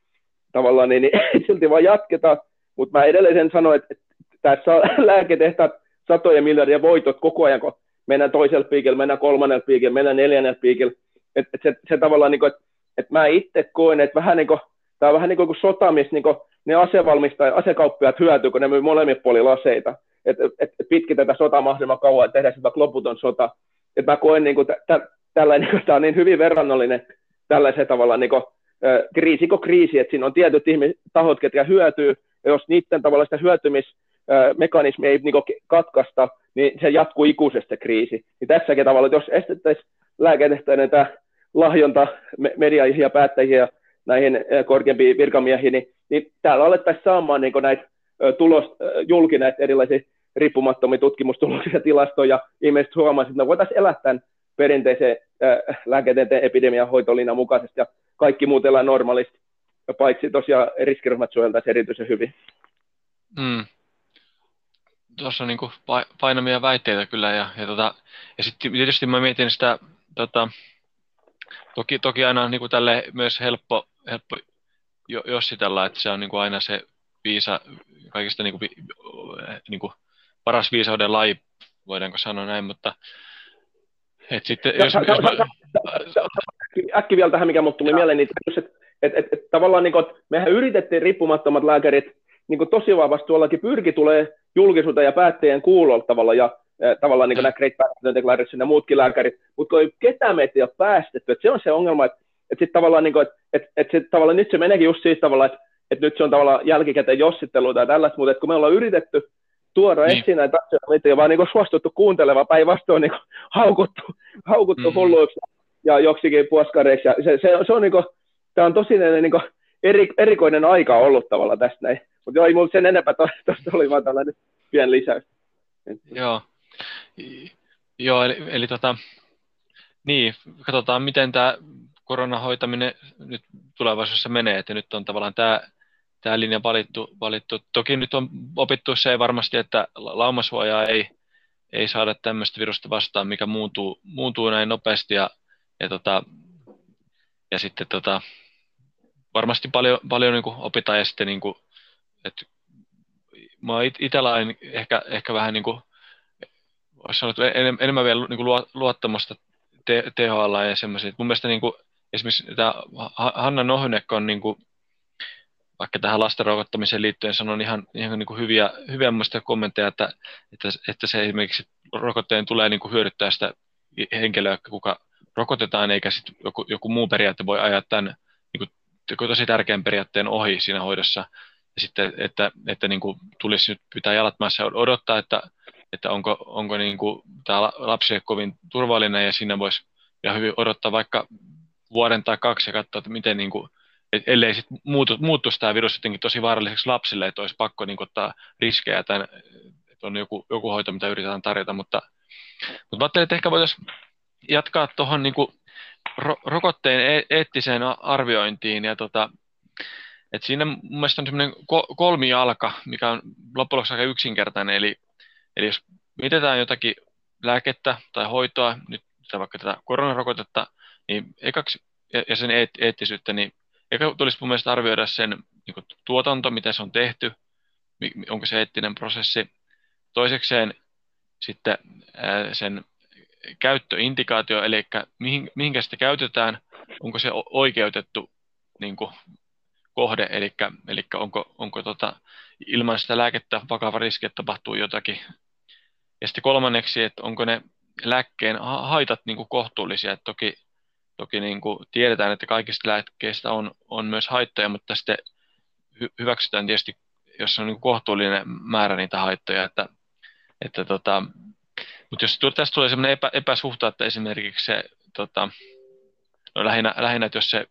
tavallaan, niin, niin [laughs] silti vaan jatketaan, mutta mä edelleen sen sanoin, että, että tässä [laughs] lääketehtaat satoja miljardia voitot koko ajan, kun mennään toisella piikillä, mennään kolmannella piikillä, mennään neljännellä piikillä. Et, et se, se, tavallaan, niin kuin, että et mä itse koen, että vähän niin kuin, tämä on vähän niin kuin sota, missä niin kuin, ne asevalmistajat, asekauppiaat hyötyy, kun ne myy molemmin puolilla aseita. Et, et pitkin tätä sotaa mahdollisimman kauan, että tehdään sitä loputon sota. Et mä koen, niin kuin, tä, tällainen, niin kuin, tämä on niin hyvin verrannollinen tällaisen tavallaan niin kuin, kriisi kuin kriisi, että siinä on tietyt tahot, ketkä hyötyy, ja jos niiden tavallaan sitä hyötymismekanismi ei niin kuin, katkaista, niin se jatkuu ikuisesti se kriisi. Niin tässäkin tavalla, että jos estettäisiin lääketehtäinen tämä lahjonta mediaihin ja päättäjiin ja näihin korkeampiin virkamiehiin, niin, niin täällä alettaisiin saamaan niin näitä tulos, julki näitä erilaisia riippumattomia tutkimustuloksia ja tilastoja, ja ihmiset huomasivat, että me voitaisiin elää tämän perinteisen lääketieteen epidemian hoitolinjan mukaisesti, ja kaikki muut elää normaalisti, paitsi tosiaan riskiryhmät suojeltaisiin erityisen hyvin. Mm tuossa on niin painamia väitteitä kyllä. Ja, ja, tota, ja sitten tietysti mä mietin sitä, tota, toki, toki aina on niin kuin tälle myös helppo, helppo jossitella, että se on niin kuin aina se viisa, kaikista niin kuin, niin kuin paras viisauden laji, voidaanko sanoa näin, mutta et sitten, jos, jos mä... Äkki vielä tähän, mikä mulle tuli mieleen, niin että et, et, et, tavallaan niin kuin, mehän yritettiin riippumattomat lääkärit niin kuin tosi vahvasti tuollakin. Pyrki tulee julkisuuteen ja päättäjien kuulolla tavalla ja tavallaan niin kuin nämä Great Barrington Declaration ja muutkin lääkärit, mutta kun ei ketään meitä ei ole päästetty, että se on se ongelma, että, että sitten tavallaan, niin kuin, että, että, että sit tavallaan nyt se meneekin just siitä tavalla, että, että nyt se on tavallaan jälkikäteen jossittelu tai tällaista, mutta että kun me ollaan yritetty tuoda niin. esiin näitä asioita, ja vaan niin suostuttu kuuntelemaan, päinvastoin niin [laughs] haukuttu, haukuttu mm. hulluiksi ja joksikin puoskareiksi. Ja se, se, se on, niin kuin, tämä on tosi niin kuin, eri, erikoinen aika ollut tavalla tästä näin. Mutta joo, ei mulla sen enempää, tuosta oli vaan tällainen pieni lisäys. Joo, joo eli, eli tota, niin, katsotaan miten tämä koronahoitaminen nyt tulevaisuudessa menee, että nyt on tavallaan tämä, tämä linja valittu, valittu. Toki nyt on opittu se varmasti, että laumasuojaa ei, ei saada tämmöistä virusta vastaan, mikä muuntuu, muuntuu näin nopeasti ja, ja, tota, ja sitten tota, varmasti paljon, paljon niin opitaan ja sitten niin kuin, että mä itsellä ehkä, ehkä vähän niin kuin, olisi sanottu enemmän vielä niin kuin luottamusta THL ja semmoisia. Mun mielestä niin kuin, esimerkiksi tämä Hanna Nohynek on niin kuin, vaikka tähän lasten rokottamiseen liittyen sanon ihan, ihan niin kuin hyviä, hyviä kommentteja, että, että, että, se esimerkiksi rokotteen tulee niin kuin hyödyttää sitä henkilöä, kuka rokotetaan, eikä sitten joku, joku muu periaate voi ajaa tämän niin kuin, tosi tärkeän periaatteen ohi siinä hoidossa. Ja sitten, että, että niin kuin tulisi nyt pitää jalat maassa odottaa, että, että onko, onko niin kuin tämä lapsi kovin turvallinen ja siinä voisi ja hyvin odottaa vaikka vuoden tai kaksi ja katsoa, että miten niin kuin, ellei sit muutu, muuttuisi tämä virus jotenkin tosi vaaralliseksi lapsille, että olisi pakko niin kuin, ottaa riskejä, tämän, että on joku, joku hoito, mitä yritetään tarjota, mutta, mutta ajattelin, että ehkä voitaisiin jatkaa tuohon niin ro, rokotteen e-, eettiseen arviointiin, ja tota, et siinä mun mielestä on semmoinen kolmijalka, mikä on loppujen lopuksi aika yksinkertainen, eli, eli jos mietitään jotakin lääkettä tai hoitoa, nyt vaikka tätä koronarokotetta, niin ekaksi, ja, sen eet, eettisyyttä, niin eka tulisi mun mielestä arvioida sen niin kuin, tuotanto, miten se on tehty, onko se eettinen prosessi. Toisekseen sitten sen käyttöindikaatio, eli mihin, mihinkä sitä käytetään, onko se oikeutettu niin kuin, kohde, eli, eli onko, onko tota, ilman sitä lääkettä vakava riski, että tapahtuu jotakin. Ja sitten kolmanneksi, että onko ne lääkkeen haitat niin kuin kohtuullisia. että toki toki niin kuin tiedetään, että kaikista lääkkeistä on, on myös haittoja, mutta sitten hy- hyväksytään tietysti, jos on niin kohtuullinen määrä niitä haittoja. Että, että tota, mutta jos tästä tulee sellainen epä, epäsuhta, että esimerkiksi se, tota, no lähinnä, lähinnä, että jos se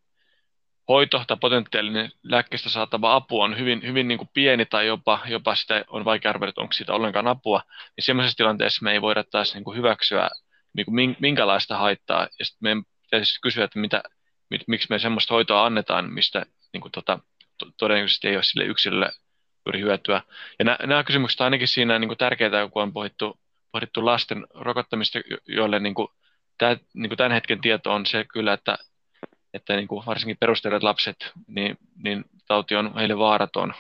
hoito tai potentiaalinen lääkkeestä saatava apu on hyvin, hyvin niin kuin pieni tai jopa, jopa sitä on vaikea arvioida, onko siitä ollenkaan apua, niin semmoisessa tilanteessa me ei voida taas niin kuin hyväksyä niin kuin minkälaista haittaa. Ja sitten meidän pitäisi kysyä, että mitä, mit, miksi me semmoista hoitoa annetaan, mistä niin kuin, tota, to, todennäköisesti ei ole sille yksilölle juuri hyötyä. Ja nämä, nämä kysymykset on ainakin siinä niin kuin tärkeitä, kun on pohdittu, pohdittu lasten rokottamista, joille niin kuin, tämä, niin kuin tämän hetken tieto on se kyllä, että että niin kuin varsinkin perusterveet lapset, niin, niin tauti on heille vaaraton.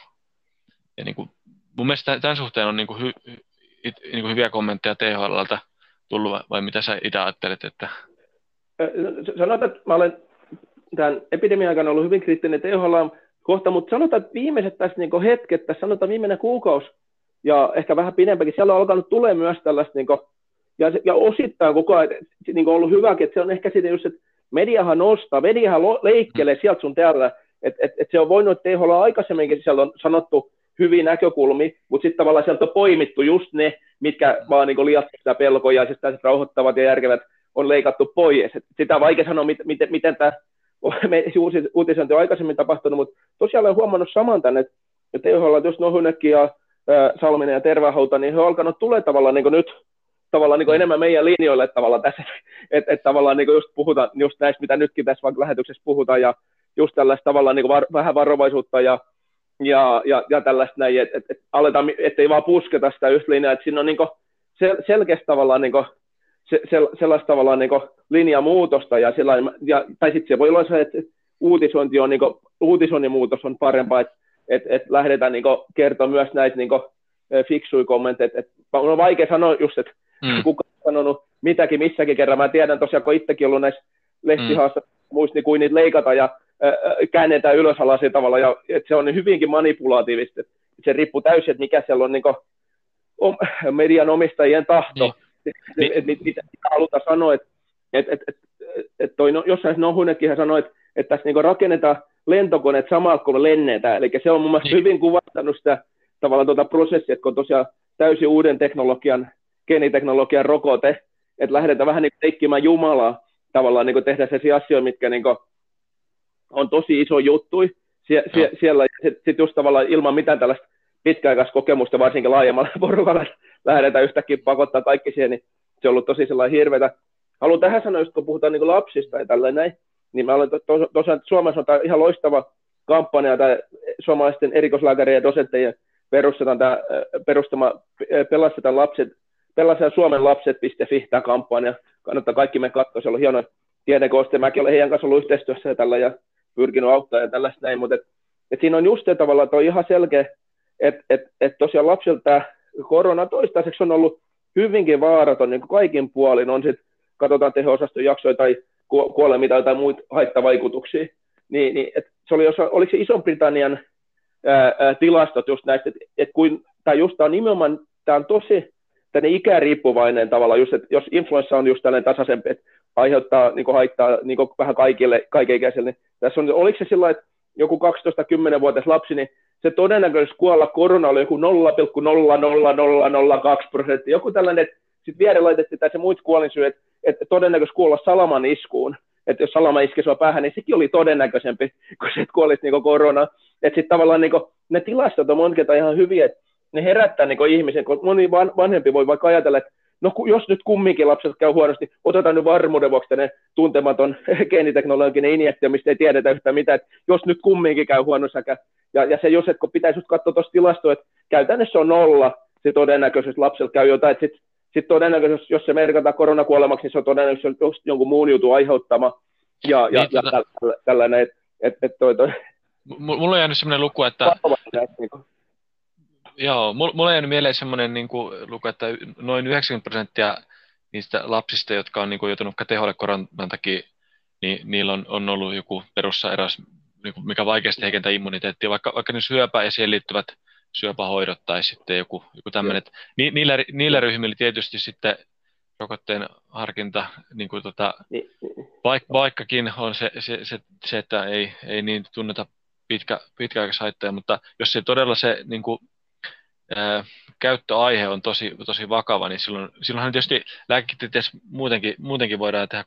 Ja niin kuin, mun mielestä tämän suhteen on niin kuin hy, niin kuin hyviä kommentteja THLltä tullut, vai mitä sä Ida ajattelet? Että... Sanotaan, että mä olen tämän epidemian aikana ollut hyvin kriittinen THL kohta, mutta sanotaan, että viimeiset tässä niin hetket, tässä sanotaan viimeinen kuukausi ja ehkä vähän pidempäkin, siellä on alkanut tulee myös tällaista, niin kuin, ja, ja osittain koko ajan niin kuin ollut hyväkin, että se on ehkä sitten just, että mediahan nostaa, mediahan leikkelee mm. sieltä sun täällä, että et, et se on voinut THL aikaisemminkin, siellä on sanottu hyviä näkökulmia, mutta sitten tavallaan sieltä on poimittu just ne, mitkä mm. vaan niin liian sitä pelkoja ja sitten rauhoittavat ja järkevät on leikattu pois. Et sitä on vaikea sanoa, miten, miten, miten tämä [laughs] uutisointi on aikaisemmin tapahtunut, mutta tosiaan olen huomannut saman tänne, että THL, jos Nohunekki ja Salminen ja Tervahouta, niin he on alkanut tulee tavallaan niin nyt tavallaan niin enemmän meidän linjoille tavallaan tässä, että et tavallaan niin just puhutaan just näistä, mitä nytkin tässä vaikka lähetyksessä puhutaan, ja just tällaista tavallaan niin var, vähän varovaisuutta ja, ja, ja, ja tällaista näin, että et, et aletaan, ettei vaan pusketa sitä yhtä linjaa, että siinä on niin sel, selkeästi tavallaan niin se, se, sellaista tavallaan niin linjamuutosta, ja, sellainen, ja tai sitten se voi olla se, että uutisointi on, niin kuin, uutisoinnin muutos on parempaa, että et, et lähdetään niin kertomaan myös näitä niin fiksuja kommentteja, että et, on vaikea sanoa just, että mm. kuka on sanonut mitäkin missäkin kerran. Mä tiedän tosiaan, kun itsekin ollut näissä lehtihaassa, mm. muistin, kuin niitä leikata ja äh, käännetään ylös alas tavalla, ja että se on niin hyvinkin manipulatiivista. Se riippuu täysin, että mikä siellä on niin kuin, om, median omistajien tahto, niin. että mit, mitä halutaan sanoa, että et, et, et, et toi, no, jossain Nohunetkin sanoi, että et tässä niin rakennetaan lentokoneet samalla kun lennetään, eli se on mun mielestä niin. hyvin kuvastanut sitä tavallaan tuota prosessia, että kun tosiaan täysin uuden teknologian, geeniteknologian rokote, että lähdetään vähän niin teikkimään Jumalaa, tavallaan niin tehdä sellaisia asioita, mitkä niin on tosi iso juttu sie, sie, siellä, sitten sit just tavallaan ilman mitään tällaista pitkäaikaiskokemusta, varsinkin laajemmalla [laughs] porukalla lähdetään yhtäkkiä pakottaa kaikki siihen, niin se on ollut tosi sellainen hirveätä. Haluan tähän sanoa, kun puhutaan niin lapsista ja tälleen näin, niin mä olen tosiaan, to, to, Suomessa on tämä ihan loistava kampanja, tämä suomalaisten erikoislääkärien ja dosenttejen perustetaan tämä, perustama Pelastetaan lapset, pelastetaan Suomen lapset.fi tämä kampanja. Kannattaa kaikki me katsoa, se on hieno tietenkoste. Mäkin olen heidän kanssa ollut yhteistyössä ja tällä ja pyrkinyt auttaa ja tällaista näin, mutta et, et siinä on just se tavalla, että on ihan selkeä, että et, et tosiaan lapsilta tämä korona toistaiseksi on ollut hyvinkin vaaraton niin kuin kaikin puolin, on sitten katsotaan teho-osaston jaksoja tai kuolemia tai, muita haittavaikutuksia, niin, niin et se oli, oliko se Ison-Britannian ää, ää, tilastot just näistä, että et kuin, tai just tämä on nimenomaan, tämä on tosi tänne ikääriippuvainen tavalla, just, että jos influenssa on just tällainen tasaisempi, että aiheuttaa niin haittaa niin vähän kaikille, kaikenikäisille, niin tässä on, oliko se sillä että joku 12-10-vuotias lapsi, niin se todennäköisesti kuolla korona oli joku 0,00002 prosenttia, joku tällainen, että sitten viereen laitettiin tässä muut kuolinsyy, että, että todennäköisesti kuolla salaman iskuun, että jos salama iski sua päähän, niin sekin oli todennäköisempi, kun se kuolisi niin korona. Että sitten tavallaan niin kuin, ne tilastot on monta ihan hyviä, että ne herättää niin ihmisen, kun moni vanhempi voi vaikka ajatella, että no jos nyt kumminkin lapset käy huonosti, otetaan nyt varmuuden vuoksi tänne tuntematon [laughs] geeniteknologinen injektio, mistä ei tiedetä yhtään mitään, että jos nyt kumminkin käy huonosti, ja, ja se jos, että kun pitäisi katsoa tuosta tilastoa, että käytännössä on nolla se todennäköisyys, että lapsella käy jotain, että sitten sit todennäköisesti, jos se merkataan koronakuolemaksi, niin se on todennäköisesti jonkun muun jutun aiheuttama, ja, ja, niin, ja tota... tällainen, että et, et toi, toi. Mulla on jäänyt sellainen luku, että Joo, mulla on jäänyt mieleen semmoinen niin kuin, luku, että noin 90 prosenttia niistä lapsista, jotka on niin kuin, joutunut teholle koronan takia, niin niillä on, on ollut joku perussairaus, niin kuin, mikä vaikeasti heikentää immuniteettia, vaikka, vaikka ne syöpä ja siihen liittyvät syöpähoidot tai sitten joku, joku tämmöinen. Ni, niillä, niillä ryhmillä tietysti sitten rokotteen harkinta, niin kuin tota, niin, vaik, vaikkakin on se, se, se, se, että ei, ei niin tunneta pitkä, pitkäaikaishaittoja, mutta jos se todella se niin kuin, käyttöaihe on tosi, tosi vakava, niin silloin, silloinhan tietysti lääketieteessä muutenkin, muutenkin voidaan tehdä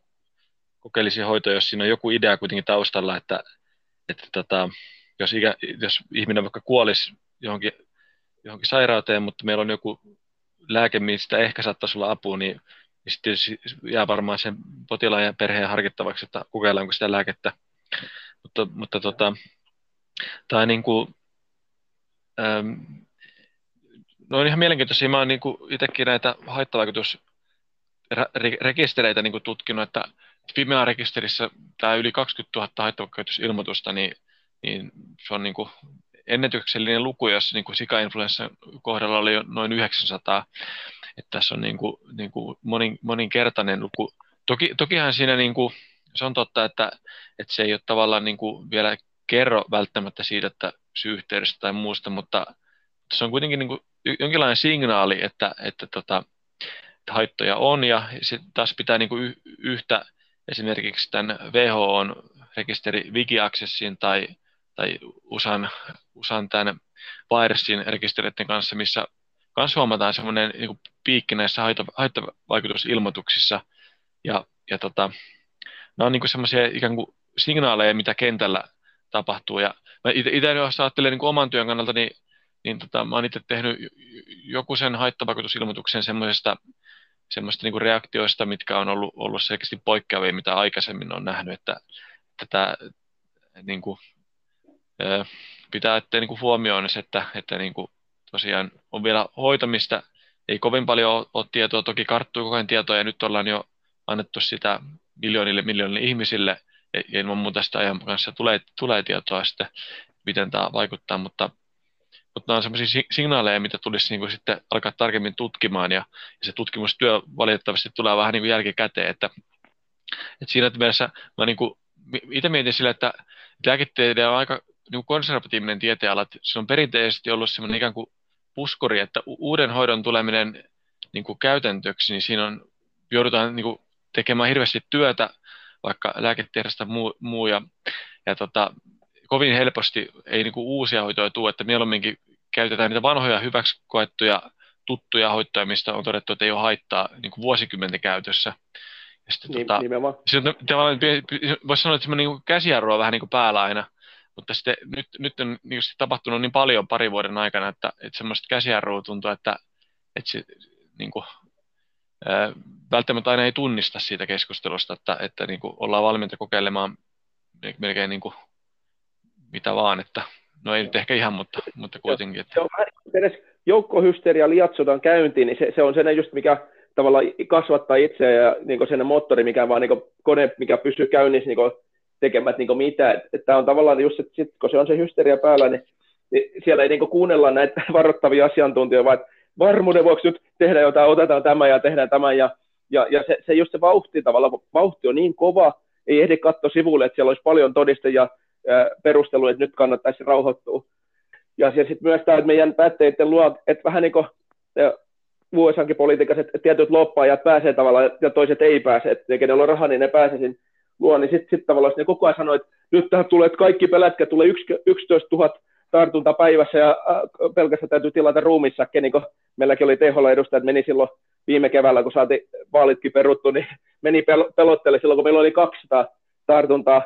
kokeellisia hoitoja, jos siinä on joku idea kuitenkin taustalla, että, että tota, jos, ikä, jos ihminen vaikka kuolisi johonkin, johonkin sairauteen, mutta meillä on joku lääke, mistä ehkä saattaisi olla apua, niin, niin sitten jää varmaan sen potilaan ja perheen harkittavaksi, että kokeillaanko sitä lääkettä. Mutta, mutta tota, tämä niin kuin, ähm, No on ihan mielenkiintoisia. Mä oon niin itsekin näitä haittavaikutusrekistereitä niin tutkinut, että Fimea-rekisterissä tämä yli 20 000 haittavaikutusilmoitusta, niin, niin se on niin kuin ennätyksellinen luku, jos niin kuin sika-influenssan kohdalla oli noin 900. Että tässä on niin kuin, niin kuin monin, moninkertainen luku. Toki, tokihan siinä niin kuin, se on totta, että, että se ei ole tavallaan niin kuin vielä kerro välttämättä siitä, että syy-yhteydestä tai muusta, mutta se on kuitenkin niin kuin jonkinlainen signaali, että, että, tota, että haittoja on, ja sitten taas pitää niin kuin yhtä esimerkiksi tämän WHOn rekisteri Wikiaccessin tai, tai USAn, USAn tämän virusin rekisteriiden kanssa, missä kanssa huomataan semmoinen niin piikki näissä haittavaikutusilmoituksissa, ja, ja tota, nämä on niin semmoisia ikään kuin signaaleja, mitä kentällä tapahtuu, ja mä itse jos ajattelen niin oman työn kannalta, niin niin tota, mä oon itse tehnyt joku sen haittavaikutusilmoituksen semmoisesta semmoista niin reaktioista, mitkä on ollut, ollut selkeästi poikkeavia, mitä aikaisemmin on nähnyt, että, tämä niin kuin, pitää ottaa niin huomioon se, että, että niin kuin, tosiaan on vielä hoitamista, ei kovin paljon ole tietoa, toki karttuu koko ajan tietoa, ja nyt ollaan jo annettu sitä miljoonille miljoonille ihmisille, ja ilman muuta sitä ajan kanssa tulee, tulee tietoa sitten, miten tämä vaikuttaa, mutta mutta nämä on sellaisia signaaleja, mitä tulisi niin kuin sitten alkaa tarkemmin tutkimaan, ja, ja se tutkimustyö valitettavasti tulee vähän niin kuin jälkikäteen, että, että siinä mielessä mä niin kuin, itse mietin sillä, että lääketiede on aika niin konservatiivinen tieteenala, että se on perinteisesti ollut sellainen ikään kuin puskuri, että uuden hoidon tuleminen niin kuin käytäntöksi, niin siinä on, joudutaan niin kuin tekemään hirveästi työtä, vaikka lääketiedestä muu, muu ja, ja tota, kovin helposti ei niin kuin uusia hoitoja tule, että mieluumminkin käytetään niitä vanhoja hyväksi koettuja tuttuja hoitoja, mistä on todettu, että ei ole haittaa niin kuin vuosikymmenten käytössä. Ja sitten, niin, tota, nimenomaan. tavallaan, voisi sanoa, että semmoinen niin käsijarru on vähän niin kuin päällä aina, mutta sitten nyt, nyt on niin tapahtunut niin paljon pari vuoden aikana, että, että semmoista käsijarrua tuntuu, että, että se, niin kuin, ää, välttämättä aina ei tunnista siitä keskustelusta, että, että niin kuin ollaan valmiita kokeilemaan melkein niin kuin mitä vaan, että no ei nyt ehkä ihan, mutta, mutta kuitenkin. Että... Se on vähän edes joukkohysteria liatsotaan käyntiin, niin se, se on sen just mikä tavallaan kasvattaa itseä ja niin sen moottori, mikä vaan niin kone, mikä pysyy käynnissä niin tekemät niin mitään. Tämä on tavallaan just, että sit, kun se on se hysteria päällä, niin, niin siellä ei niin kuunnella näitä [laughs] varoittavia asiantuntijoita, vaan varmuuden vuoksi nyt tehdään jotain, otetaan tämä ja tehdään tämä ja, ja, ja se, se just se vauhti tavallaan, vauhti on niin kova, ei ehdi katsoa sivulle, että siellä olisi paljon todistajia perusteluja, että nyt kannattaisi rauhoittua. Ja sitten myös tämä, että meidän päätteiden luo, että vähän niin kuin USAnkin politiikassa, että tietyt loppaajat pääsee tavallaan ja toiset ei pääse, että kenellä on rahaa, niin ne pääsee sinne luo, niin sitten sit tavallaan ne koko ajan sanoo, että nyt tähän tulee, että kaikki pelätkä tulee 11 000 tartunta päivässä ja pelkästään täytyy tilata ruumissakke, niin kuin meilläkin oli THL edustajat, meni silloin viime keväällä, kun saatiin vaalitkin peruttu, niin meni pel- pelottele silloin, kun meillä oli 200 tartuntaa,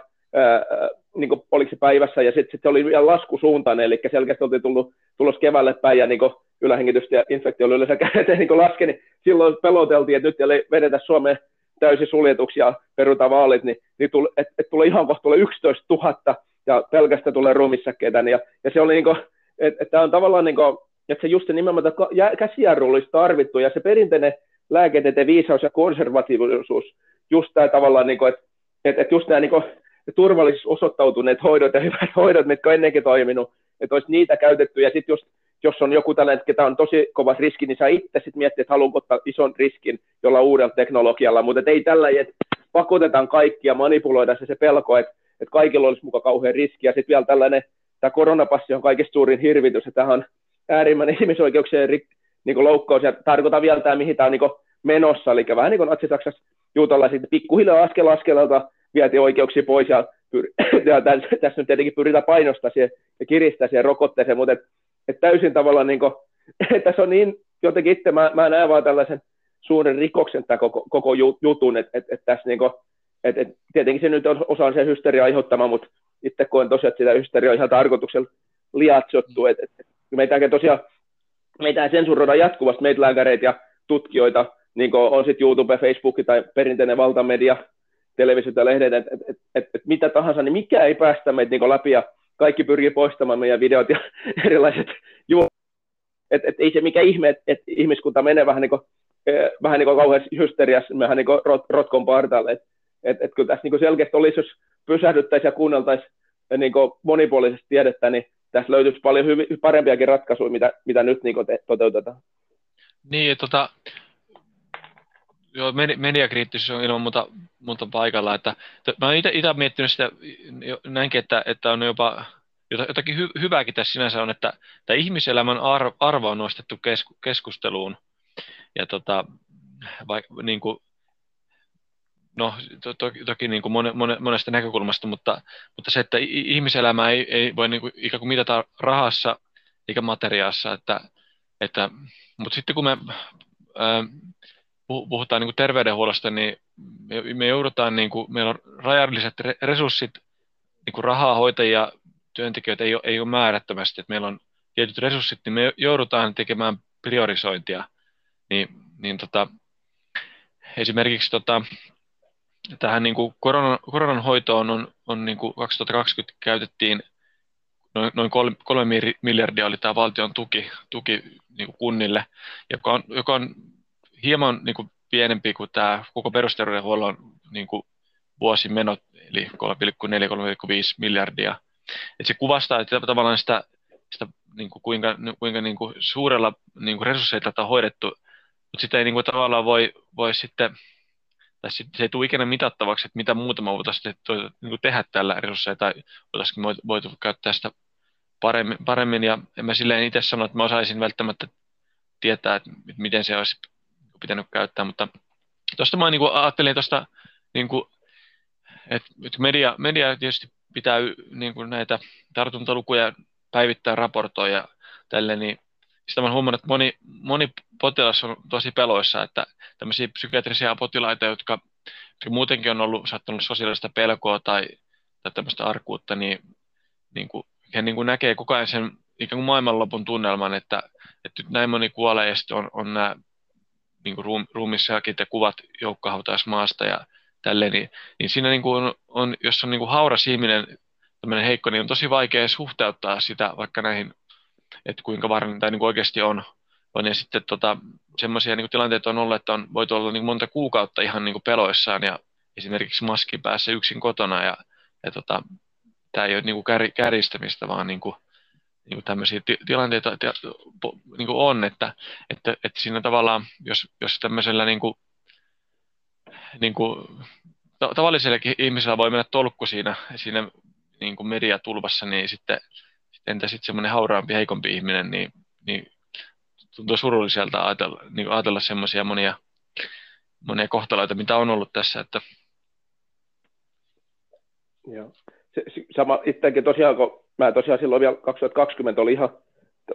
niin kuin, se päivässä, ja sitten sit se oli vielä laskusuuntainen, eli selkeästi oltiin tullut, tulos keväälle päin, ja niin kuin, ylähengitystä ja infektio oli yleensä [laughs] kädet, niin laski, niin silloin peloteltiin, että nyt ei vedetä Suomeen täysin suljetuksia ja peruta vaalit, niin, niin tule, et, et tulee ihan kohta tulee 11 000 ja pelkästään tulee ruumissäkkeitä. Niin, ja, ja se oli niin että et on tavallaan niin kuin, että se just se nimenomaan käsijarru olisi tarvittu ja se perinteinen lääketieteen viisaus ja konservatiivisuus, just tämä tavallaan, niin kuin, että et, et just nämä niin kuin, turvallisuus osoittautuneet hoidot ja hyvät [laughs] hoidot, mitkä on ennenkin toiminut, että olisi niitä käytetty. Ja sitten just jos on joku tällainen, ketä on tosi kova riski, niin sä itse sitten miettii, että haluanko ottaa ison riskin jolla uudella teknologialla, mutta ei tällä, että pakotetaan kaikkia, manipuloida se, se pelko, että, että kaikilla olisi mukaan kauhean riski, ja sitten vielä tällainen, tämä koronapassi on kaikista suurin hirvitys, että tämä on äärimmäinen [laughs] ihmisoikeuksien rik, niin loukkaus, ja tarkoitan vielä tämä, mihin tämä on niin menossa, eli vähän niin kuin Natsi-Saksassa juutalaiset, pikkuhiljaa askel askelalta vietiin oikeuksia pois, ja, pyr- [clears throat] ja tässä, tässä nyt tietenkin pyritään painostaa siihen ja kiristää siihen rokotteeseen, mutta että täysin tavallaan, [clears throat] niin tässä on niin, jotenkin itse mä, mä näen vaan tällaisen suuren rikoksen tämän koko, koko jutun, että että, että tässä niin kuin, että, että tietenkin se nyt on osa se hysteria aiheuttama, mutta itse koen tosiaan, että sitä hysteria on ihan tarkoituksella liatsottu, että, että meitä tosiaan meitä sensuroidaan jatkuvasti meitä lääkäreitä ja tutkijoita, niin on sitten YouTube, Facebook tai perinteinen valtamedia, televisiota lehdet, että et, et, et, et mitä tahansa, niin mikä ei päästä meitä niin läpi ja kaikki pyrkii poistamaan meidän videot ja [laughs] erilaiset juo. Et, et ei se mikä ihme, että et ihmiskunta menee vähän niin kuin, eh, vähän niin kuin kauheassa hysteriassa, vähän niin kuin rot, rotkon partaalle. Että et, et kyllä tässä niin kuin selkeästi olisi, jos pysähdyttäisiin ja kuunneltaisiin niin kuin monipuolisesti tiedettä, niin tässä löytyisi paljon hyvi, parempiakin ratkaisuja, mitä, mitä nyt niin kuin te, toteutetaan. Niin, tota, joo, mediakriittisyys on ilman muuta, muuta paikalla. Että, mä olen itse miettinyt sitä näinkin, että, että on jopa jotakin hy, hyvääkin tässä sinänsä on, että tämä ihmiselämän arvo, arvo on nostettu kesku, keskusteluun. Ja tota, vai, niin kuin, no to, to, toki niin kuin mone, mone, monesta näkökulmasta, mutta, mutta se, että ihmiselämä ei, ei voi niin kuin, ikään kuin mitata rahassa eikä materiaassa, että, että, mutta sitten kun me ää, puhutaan niin kuin terveydenhuollosta, niin me, me joudutaan, niin kuin, meillä on rajalliset resurssit, niin kuin rahaa, hoitajia, työntekijöitä ei ole, ei ole määrättömästi, että meillä on tietyt resurssit, niin me joudutaan tekemään priorisointia. Niin, niin tota, esimerkiksi tota, tähän niin kuin koronan, koronan hoitoon on, on niin kuin 2020 käytettiin noin, noin kolme, kolme miljardia oli tämä valtion tuki, tuki niin kuin kunnille, joka on, joka on hieman niin kuin pienempi kuin tämä koko perusterveydenhuollon niin kuin vuosimenot, eli 3,4-3,5 miljardia. Et se kuvastaa että tavallaan sitä, sitä niin kuin kuinka, kuinka niin kuin suurella niin kuin resursseilla tätä on hoidettu, mutta sitä ei niin kuin tavallaan voi, voi sitten, tai se ei tule ikinä mitattavaksi, että mitä muuta me voitaisiin niin kuin tehdä tällä resursseilla, tai voitaisiin voitu käyttää sitä paremmin, paremmin, ja en mä silleen itse sano, että mä osaisin välttämättä tietää, että miten se olisi pitänyt käyttää, mutta tuosta mä niin kuin ajattelin tuosta, niin kuin, että media, media tietysti pitää niin kuin näitä tartuntalukuja päivittää raportoja tälle, niin sitä mä huomannut, että moni, moni potilas on tosi peloissa, että tämmöisiä psykiatrisia potilaita, jotka, jotka muutenkin on ollut saattanut sosiaalista pelkoa tai, tai tämmöistä arkuutta, niin, niin kuin, he niin kuin näkee koko ajan sen ikään kuin maailmanlopun tunnelman, että, että nyt näin moni kuolee ja sitten on, on nämä niin kuin ruum, ruumissakin kuvat joukkohautaismaasta ja tälleen, niin, niin siinä niin kuin on, on, jos on niin kuin hauras ihminen, tämmöinen heikko, niin on tosi vaikea suhteuttaa sitä vaikka näihin, että kuinka varmin tai niin kuin oikeasti on. on. Ja sitten tota, semmoisia niin tilanteita on ollut, että on voitu olla niin monta kuukautta ihan niin kuin peloissaan ja esimerkiksi maskin päässä yksin kotona ja, ja tota, tämä ei ole niin kuin kär, kärjistämistä, vaan niin kuin, niin kuin tämmöisiä tilanteita niin kuin on, että, että, että siinä tavallaan, jos, jos tämmöisellä niin kuin, niin kuin, tavallisellekin ihmisellä voi mennä tolkku siinä, siinä niin kuin mediatulvassa, niin sitten, entä sitten semmoinen hauraampi, heikompi ihminen, niin, niin tuntuu surulliselta ajatella, niin ajatella semmoisia monia, monia kohtaloita, mitä on ollut tässä. Että... Joo. Se, sama itsekin tosiaan, kun mä tosiaan silloin vielä 2020 oli ihan,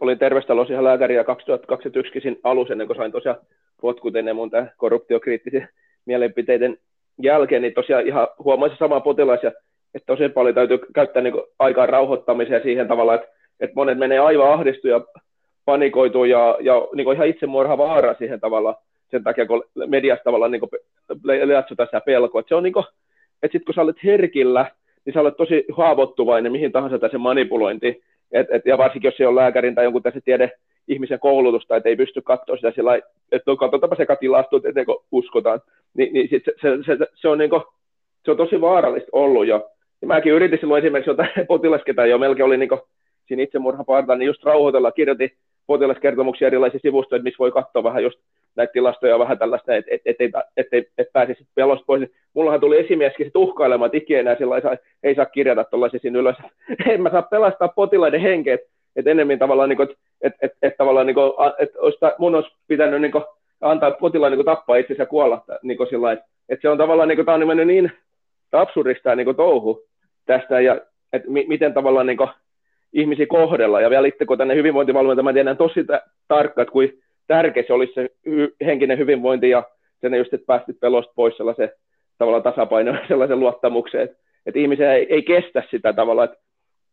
olin terveystalossa ihan lääkäri ja 2021 alussa ennen kuin sain tosiaan potkut ennen mun korruptiokriittisen mielipiteiden jälkeen, niin tosiaan ihan huomasin samaa potilas, ja, että tosi paljon täytyy käyttää niin aikaa rauhoittamiseen siihen tavalla, että, että monet menee aivan ahdistu ja panikoituu ja, ja niin ihan itsemurha vaara siihen tavalla sen takia, kun mediassa tavallaan niin lietsotaan sitä pelkoa. Että se on niin kuin, että sitten kun sä olet herkillä, niin sä olet tosi haavoittuvainen mihin tahansa tässä manipulointi. Et, et, ja varsinkin, jos se on lääkärin tai jonkun tässä tiede ihmisen koulutusta, että ei pysty katsoa sitä sillä että no, katsotaanpa sekatilastot, ennen kuin uskotaan. Ni, niin sit se, se, se, se, on niin kuin, se on tosi vaarallista ollut jo. Ja mäkin yritin silloin esimerkiksi jotain [laughs] potilasketaan jo melkein oli niin kuin, siinä itsemurhapartaan, niin just rauhoitella, kirjoitin potilaskertomuksia erilaisia sivustoja, että missä voi katsoa vähän just näitä tilastoja vähän tällaista, että et, et, et, et, et, et pääsisi pelosta pois. Mullahan tuli esimieskin sit uhkailemaan, että ikinä sillä ei, ei saa kirjata tuollaisia sinne ylös. [laughs] en mä saa pelastaa potilaiden henkeä, että enemmän tavallaan, niin että et, et, et, tavallaan niin kuin, et mun olisi pitänyt niin kuin, antaa potilaan niin tappaa itsensä ja kuolla. Niin kuin sillä että et se on tavallaan, niin kuin, tämä on mennyt niin absurdista niin kuin, touhu tästä, ja että mi, miten tavallaan niin kuin, ihmisiä kohdella. Ja kun tänne hyvinvointivalmentaja, mä tiedän tosi tarkkaan, että kuin tärkeä se olisi se hy- henkinen hyvinvointi ja sen just, että päästit pelosta pois sellaisen tavallaan tasapaino [laughs] sellaisen luottamukseen, että, että ihmisiä ei, ei kestä sitä tavalla, että,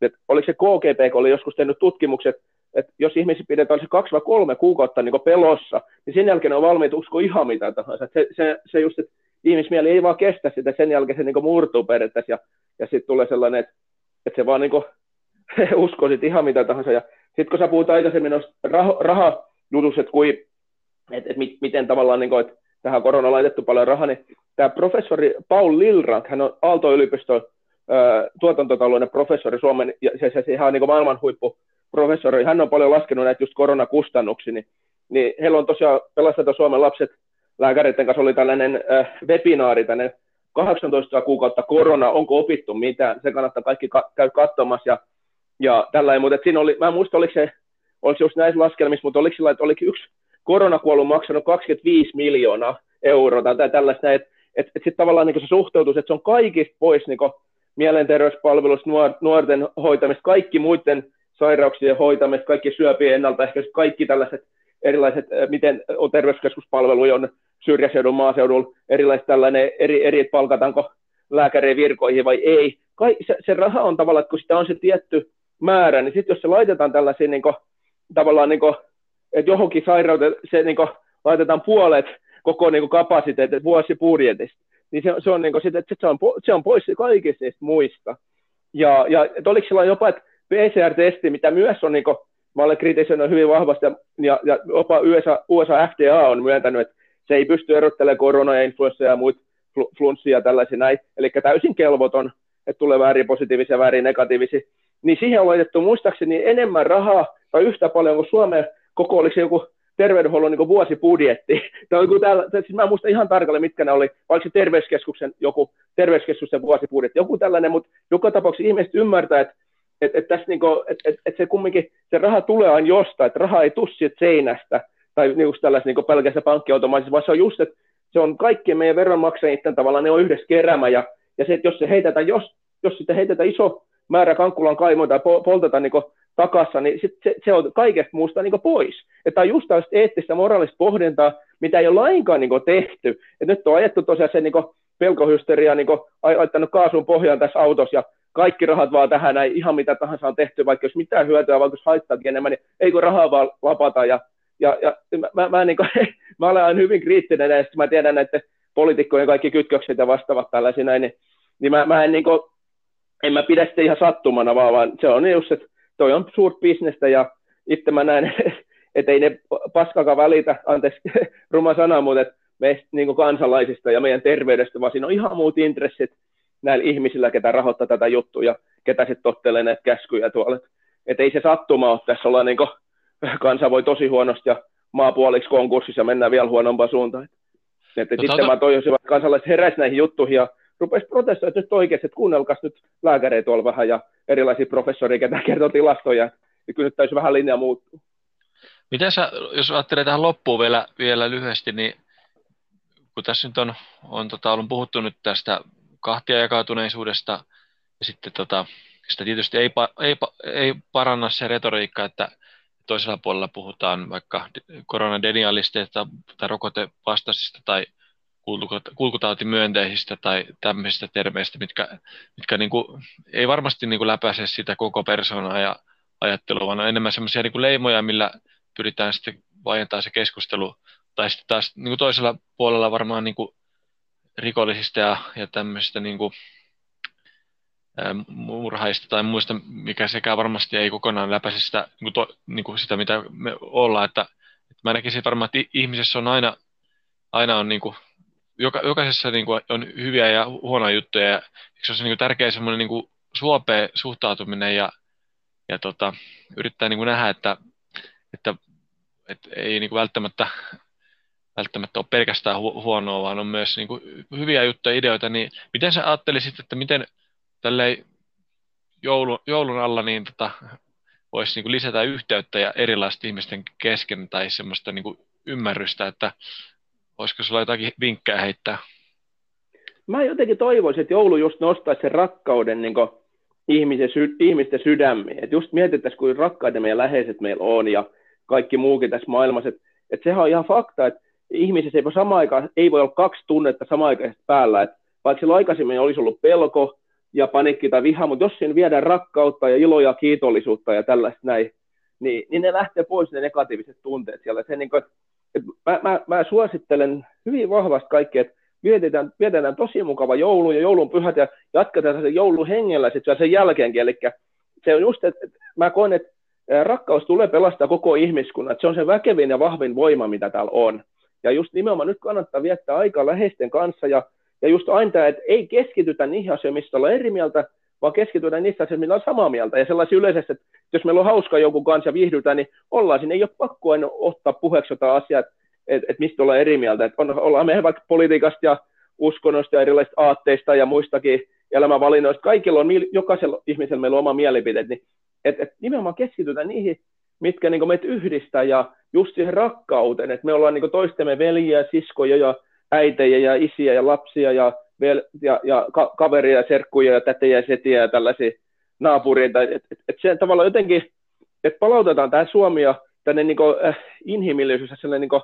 että oliko se KGP, kun oli joskus tehnyt tutkimukset, että jos ihmisiä pidetään se kaksi vai kolme kuukautta niin pelossa, niin sen jälkeen on valmiit uskoa ihan mitä tahansa. Se, se, se just, että ihmismieli ei vaan kestä sitä, sen jälkeen se niin murtuu periaatteessa ja, ja sitten tulee sellainen, että, että se vaan niin [laughs] uskoisit ihan mitä tahansa. Ja sitten kun sä puhut aikaisemmin rah- rahajutussa, että, kui, että, että miten tavallaan, niin kuin, että tähän korona on laitettu paljon rahaa, niin tämä professori Paul Lilrank, hän on Aalto-yliopiston tuotantotalouden professori Suomen, ja se, se, se ihan niin maailman huippuprofessori, hän on paljon laskenut näitä just koronakustannuksia, niin, niin heillä on tosiaan pelastettu Suomen lapset lääkäreiden kanssa oli tällainen äh, webinaari, tänne 18 kuukautta korona, onko opittu mitään, se kannattaa kaikki ka- käy katsomassa, ja ja tällainen, mutta siinä oli, mä en muista, oliko se, oliko just näissä laskelmissa, mutta oliko sillä, että olikin yksi koronakuollu maksanut 25 miljoonaa euroa tai tällaista, että et, et sitten tavallaan niin se suhteutus, että se on kaikista pois niin mielenterveyspalvelusta, nuor, nuorten hoitamista, kaikki muiden sairauksien hoitamista, kaikki syöpien ennaltaehkäisyt, kaikki tällaiset erilaiset, miten on terveyskeskuspalveluja on syrjäseudun, maaseudulla, erilaiset tällainen, eri, eri palkataanko lääkäreen virkoihin vai ei. Kai, se, se raha on tavallaan, että kun sitä on se tietty määrä, niin sitten jos se laitetaan tällaisiin niin kuin, tavallaan, niin kuin, että johonkin sairauteen se niin kuin, laitetaan puolet koko niin kuin kapasiteetit vuosibudjetista, niin se, se on, niin kuin, sit, että se on, se on pois kaikista niistä muista. Ja, ja että oliko sillä jopa, että PCR-testi, mitä myös on, niin kuin, mä olen kritisoinut hyvin vahvasti, ja, ja jopa USA, USA FDA on myöntänyt, että se ei pysty erottelemaan korona ja influenssa ja muita flunssia ja tällaisia näin, eli täysin kelvoton, että tulee väärin positiivisia, väärin negatiivisia, niin siihen on laitettu muistaakseni enemmän rahaa tai yhtä paljon kuin Suomen koko, oliko se joku terveydenhuollon niin vuosibudjetti. [laughs] Tai joku täällä, siis mä en muista ihan tarkalleen, mitkä ne oli, vai se terveyskeskuksen joku terveyskeskuksen vuosibudjetti, joku tällainen, mutta joka tapauksessa ihmiset ymmärtää, että et, et tässä niinku, et, et, et se kumminkin, se raha tulee aina jostain, että raha ei tussi seinästä tai niinku tällaisessa niinku pelkässä pankkiautomaatissa, vaan se on just, että se on kaikkien meidän veronmaksajien tavallaan, ne on yhdessä keräämä, ja, ja se, että jos se heitetään, jos, jos sitten heitetään iso määrä Kankkulan kaimoita tai poltetaan niin takassa, niin sit se, se, on kaikesta muusta niin pois. Että on just tällaista eettistä, moraalista pohdintaa, mitä ei ole lainkaan niin tehty. Et nyt on ajettu tosiaan se niin pelkohysteria, niin laittanut kaasun pohjaan tässä autossa ja kaikki rahat vaan tähän näin, ihan mitä tahansa on tehty, vaikka jos mitään hyötyä, vaikka jos haittaakin enemmän, niin ei kun rahaa vaan lapata. Ja, ja, ja mä, mä, mä, niin kuin, [laughs] mä olen hyvin kriittinen ja mä tiedän että poliitikkojen kaikki kytkökset ja vastaavat tällaisia näin, niin, niin mä, mä en, niin kuin, en mä pidä sitä ihan sattumana, vaan, vaan se on just, että toi on suurt bisnestä ja itse mä näen, [laughs] että ei ne paskakaan välitä, anteeksi [laughs] ruma sana, mutta että meistä niin kansalaisista ja meidän terveydestä, vaan siinä on ihan muut intressit näillä ihmisillä, ketä rahoittaa tätä juttua ja ketä sitten tottelee näitä käskyjä tuolla. Että et ei se sattuma ole tässä olla niin kuin, [laughs] kansa voi tosi huonosti ja maapuoliksi konkurssissa mennään vielä huonompaan suuntaan. Että no, sitten tota... mä toivoisin, että kansalaiset heräisi näihin juttuihin ja rupesi protestoimaan nyt oikeasti, että kuunnelkaas nyt lääkäreitä tuolla vähän ja erilaisia professoreja, ketä kertoo tilastoja, ja kyllä nyt täytyy vähän linja muuttua. Miten sä, jos ajattelee tähän loppuun vielä, vielä lyhyesti, niin kun tässä nyt on, on tota, ollut puhuttu nyt tästä kahtia jakautuneisuudesta, ja sitten tota, sitä tietysti ei, ei, ei paranna se retoriikka, että toisella puolella puhutaan vaikka koronadenialisteista tai rokotevastaisista tai kulkutautimyönteisistä tai tämmöisistä termeistä, mitkä, mitkä niin kuin, ei varmasti niin kuin läpäise sitä koko persoonaa ja ajattelua, vaan on enemmän semmoisia niin leimoja, millä pyritään sitten vaihentamaan se keskustelu. Tai sitten taas niin kuin toisella puolella varmaan niin kuin rikollisista ja, ja tämmöisistä niin kuin, murhaista tai muista, mikä sekä varmasti ei kokonaan läpäise sitä, niin kuin to, niin kuin sitä mitä me ollaan. Että, että mä näkisin varmaan, että ihmisessä on aina, aina on niin kuin, joka, jokaisessa niin kuin, on hyviä ja huonoja juttuja. Ja se on niin kuin, tärkeä semmoinen niin suopea suhtautuminen ja, ja tota, yrittää niin kuin nähdä, että, että, että ei niin kuin, välttämättä välttämättä ole pelkästään hu- huonoa, vaan on myös niin kuin, hyviä juttuja, ideoita, niin miten sä ajattelisit, että miten tälleen joulu, joulun alla niin tota, voisi niin kuin lisätä yhteyttä ja erilaisten ihmisten kesken tai semmoista niin kuin ymmärrystä, että olisiko sulla jotakin vinkkejä heittää? Mä jotenkin toivoisin, että joulu just nostaisi sen rakkauden niin ihmisten, sy- ihmisten sydämiin. Että just mietittäisiin, kuin rakkaita meidän läheiset meillä on ja kaikki muukin tässä maailmassa. Että, että sehän on ihan fakta, että ihmisessä ei voi, samaan aikaan, ei voi olla kaksi tunnetta samaan aikaan päällä. Että vaikka silloin aikaisemmin olisi ollut pelko, ja panikki tai viha, mutta jos siinä viedään rakkautta ja iloa ja kiitollisuutta ja tällaista näin, niin, niin ne lähtee pois ne negatiiviset tunteet siellä. Se, niin kuin, mä, mä, mä, suosittelen hyvin vahvasti kaikkea, että vietetään, vietetään tosi mukava joulu ja joulun pyhät ja jatketaan sen joulun hengellä sitten sen jälkeenkin. Eli se on just, että, mä koen, että rakkaus tulee pelastaa koko ihmiskunnan. Että se on se väkevin ja vahvin voima, mitä täällä on. Ja just nimenomaan nyt kannattaa viettää aikaa läheisten kanssa ja ja just aina että ei keskitytä niihin asioihin, mistä ollaan eri mieltä, vaan keskitytään niistä asioista, millä on samaa mieltä. Ja sellaisia yleisesti, että jos meillä on hauska joku kanssa ja viihdytään, niin ollaan siinä. Ei ole pakko aina ottaa puheeksi jotain asiaa, että, että mistä ollaan eri mieltä. Että on, ollaan me vaikka politiikasta ja uskonnosta ja erilaisista aatteista ja muistakin elämänvalinnoista. Kaikilla on, jokaisella ihmisellä meillä on oma mielipide. Niin, että, että nimenomaan keskitytään niihin, mitkä niin meitä yhdistää ja just siihen rakkauteen, että me ollaan niin toistemme veljiä, siskoja ja äitejä ja isiä ja lapsia ja, vel, ja, ja ka- kaveria ja serkkuja ja tätejä ja setiä ja tällaisia naapureita. Että et, et se tavallaan jotenkin, että palautetaan tämä Suomi ja tänne niin kuin, äh, inhimillisyys ja sellainen niin kuin,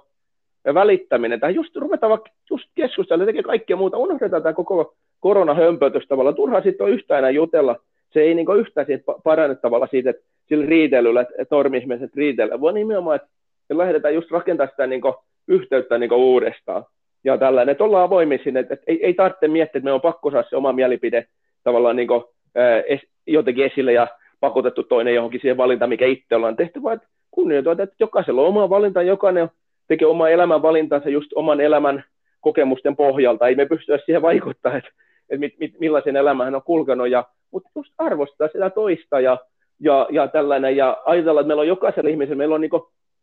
välittäminen. Tai just ruvetaan vaikka just keskustella, tekee kaikkea muuta. Unohdetaan tämä koko koronahömpötys tavallaan. Turhaa sitten on yhtään enää jutella. Se ei niin yhtään siitä parane tavalla siitä, että sillä riitelyllä, että normi-ihmiset riitellä, vaan nimenomaan, että lähdetään just rakentamaan sitä niin kuin, yhteyttä niin kuin uudestaan ja tällainen, että ollaan avoimia sinne, että, ei, ei tarvitse miettiä, että me on pakko saada se oma mielipide tavallaan niin kuin, es, jotenkin esille ja pakotettu toinen johonkin siihen valintaan, mikä itse ollaan tehty, vaan että kunnioitetaan, että jokaisella on oma valinta, jokainen tekee oman elämän valintansa just oman elämän kokemusten pohjalta, ei me pystyä siihen vaikuttamaan, että, että mit, mit, millaisen elämän hän on kulkenut, ja, mutta just arvostaa sitä toista ja, ja, ja tällainen, ja ajatella, että meillä on jokaisella ihmisellä, meillä on niin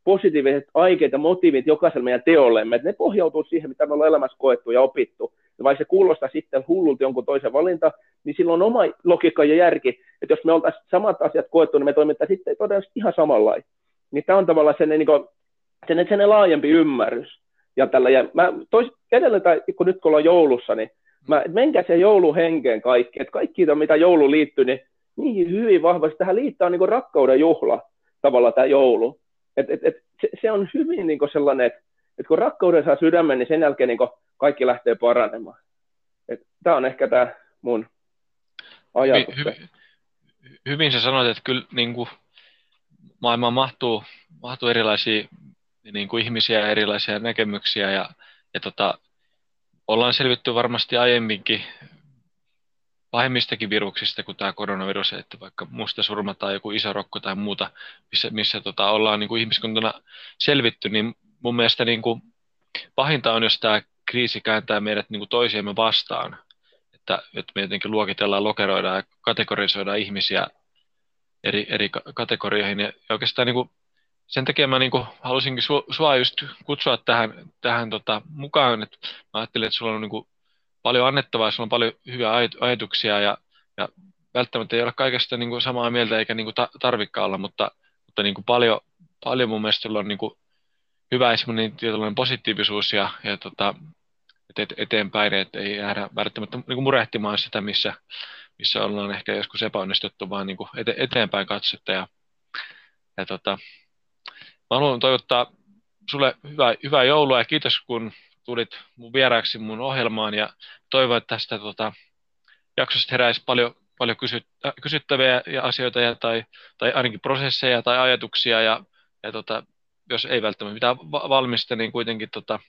positiiviset aikeet ja motiivit jokaiselle meidän teollemme, että ne pohjautuu siihen, mitä me ollaan elämässä koettu ja opittu. Ja vaikka se kuulostaa sitten hullulta jonkun toisen valinta, niin silloin on oma logiikka ja järki, että jos me oltaisiin samat asiat koettu, niin me toimittaisiin sitten todennäköisesti ihan samanlainen. Niin tämä on tavallaan sen, niin kuin, sen, sen laajempi ymmärrys. Ja, tällä, ja mä tois, edelleen, kun nyt kun ollaan joulussa, niin mä, menkää se jouluhenkeen kaikki, että kaikki, mitä joulu liittyy, niin niin hyvin vahvasti. Tähän liittää niin rakkauden juhla tavallaan tämä joulu. Et, et, et, se, se, on hyvin niin sellainen, että et kun rakkauden saa sydämen, niin sen jälkeen niin kaikki lähtee paranemaan. Tämä on ehkä tämä mun ajatus. Hyvin, hyvin, hyvin sä sanoit, että kyllä niin kuin, maailmaan mahtuu, mahtuu erilaisia niin kuin ihmisiä ja erilaisia näkemyksiä ja, ja tota, ollaan selvitty varmasti aiemminkin pahemmistakin viruksista kuin tämä koronavirus, että vaikka musta surma tai joku iso rokko tai muuta, missä, missä tota, ollaan niin kuin ihmiskuntana selvitty, niin mun mielestä niin kuin, pahinta on, jos tämä kriisi kääntää meidät niin kuin toisiamme vastaan, että, että me jotenkin luokitellaan, lokeroidaan ja kategorisoidaan ihmisiä eri, eri kategorioihin. Ja oikeastaan niin kuin, sen takia mä niin kuin, halusinkin su, sua just kutsua tähän, tähän tota, mukaan, että mä ajattelin, että sulla on niin kuin, paljon annettavaa, sulla on paljon hyviä ajatuksia ja, ja välttämättä ei ole kaikesta niin kuin, samaa mieltä eikä niin kuin, tarvikka olla, mutta, mutta niin kuin, paljon, paljon mun mielestä sulla on niin kuin, hyvä semmoinen tietynlainen positiivisuus ja, ja tota, et, eteenpäin, että ei jäädä välttämättä niin kuin murehtimaan sitä, missä, missä ollaan ehkä joskus epäonnistuttu, vaan niin kuin ete, eteenpäin katsetta. Ja, ja tota, mä haluan toivottaa sulle hyvää, hyvää joulua ja kiitos, kun tulit mun vieraaksi mun ohjelmaan ja toivon, että tästä tota, jaksosta heräisi paljon, paljon kysyt, äh, kysyttäviä ja asioita ja, tai, tai ainakin prosesseja tai ajatuksia ja, ja tota, jos ei välttämättä mitään valmista, niin kuitenkin tota,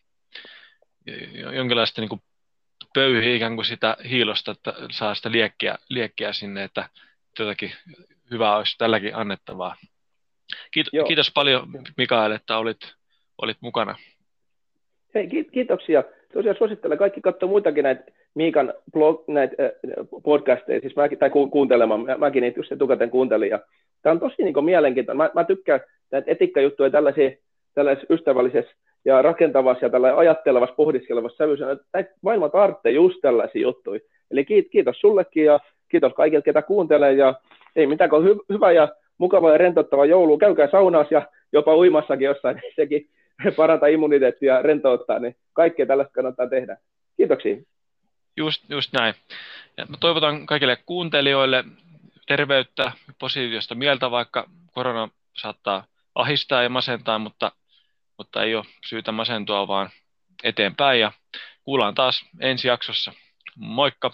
jonkinlaista niin kuin pöyhiä ikään kuin sitä hiilosta, että saa sitä liekkiä, liekkiä sinne, että jotakin hyvää olisi tälläkin annettavaa. Kiitos, kiitos paljon Mikael, että olit, olit mukana. Hei, kiitoksia. Tosiaan suosittelen kaikki katsoa muitakin näitä Miikan blog, näitä äh, podcasteja, siis mäkin, tai ku, kuuntelemaan, mä, mäkin niitä just etukäteen kuuntelin. Ja tämä on tosi niin mielenkiintoinen. Mä, mä tykkään näitä etikkajuttuja tällaisia, tällaisessa ystävällisessä ja rakentavassa ja tällä ajattelevassa, pohdiskelevassa sävyssä, että maailma tarvitsee just tällaisia juttuja. Eli kiitos sullekin ja kiitos kaikille, ketä kuuntelee ja ei mitään, kun hy- hyvä ja mukava ja rentouttava joulu. Käykää saunassa ja jopa uimassakin jossain, [laughs] sekin [laughs] parantaa immuniteettia ja rentouttaa, niin kaikkea tällaista kannattaa tehdä. Kiitoksia. Just, just näin. Ja mä toivotan kaikille kuuntelijoille terveyttä, positiivista mieltä, vaikka korona saattaa ahistaa ja masentaa, mutta, mutta ei ole syytä masentua, vaan eteenpäin. Ja kuullaan taas ensi jaksossa. Moikka!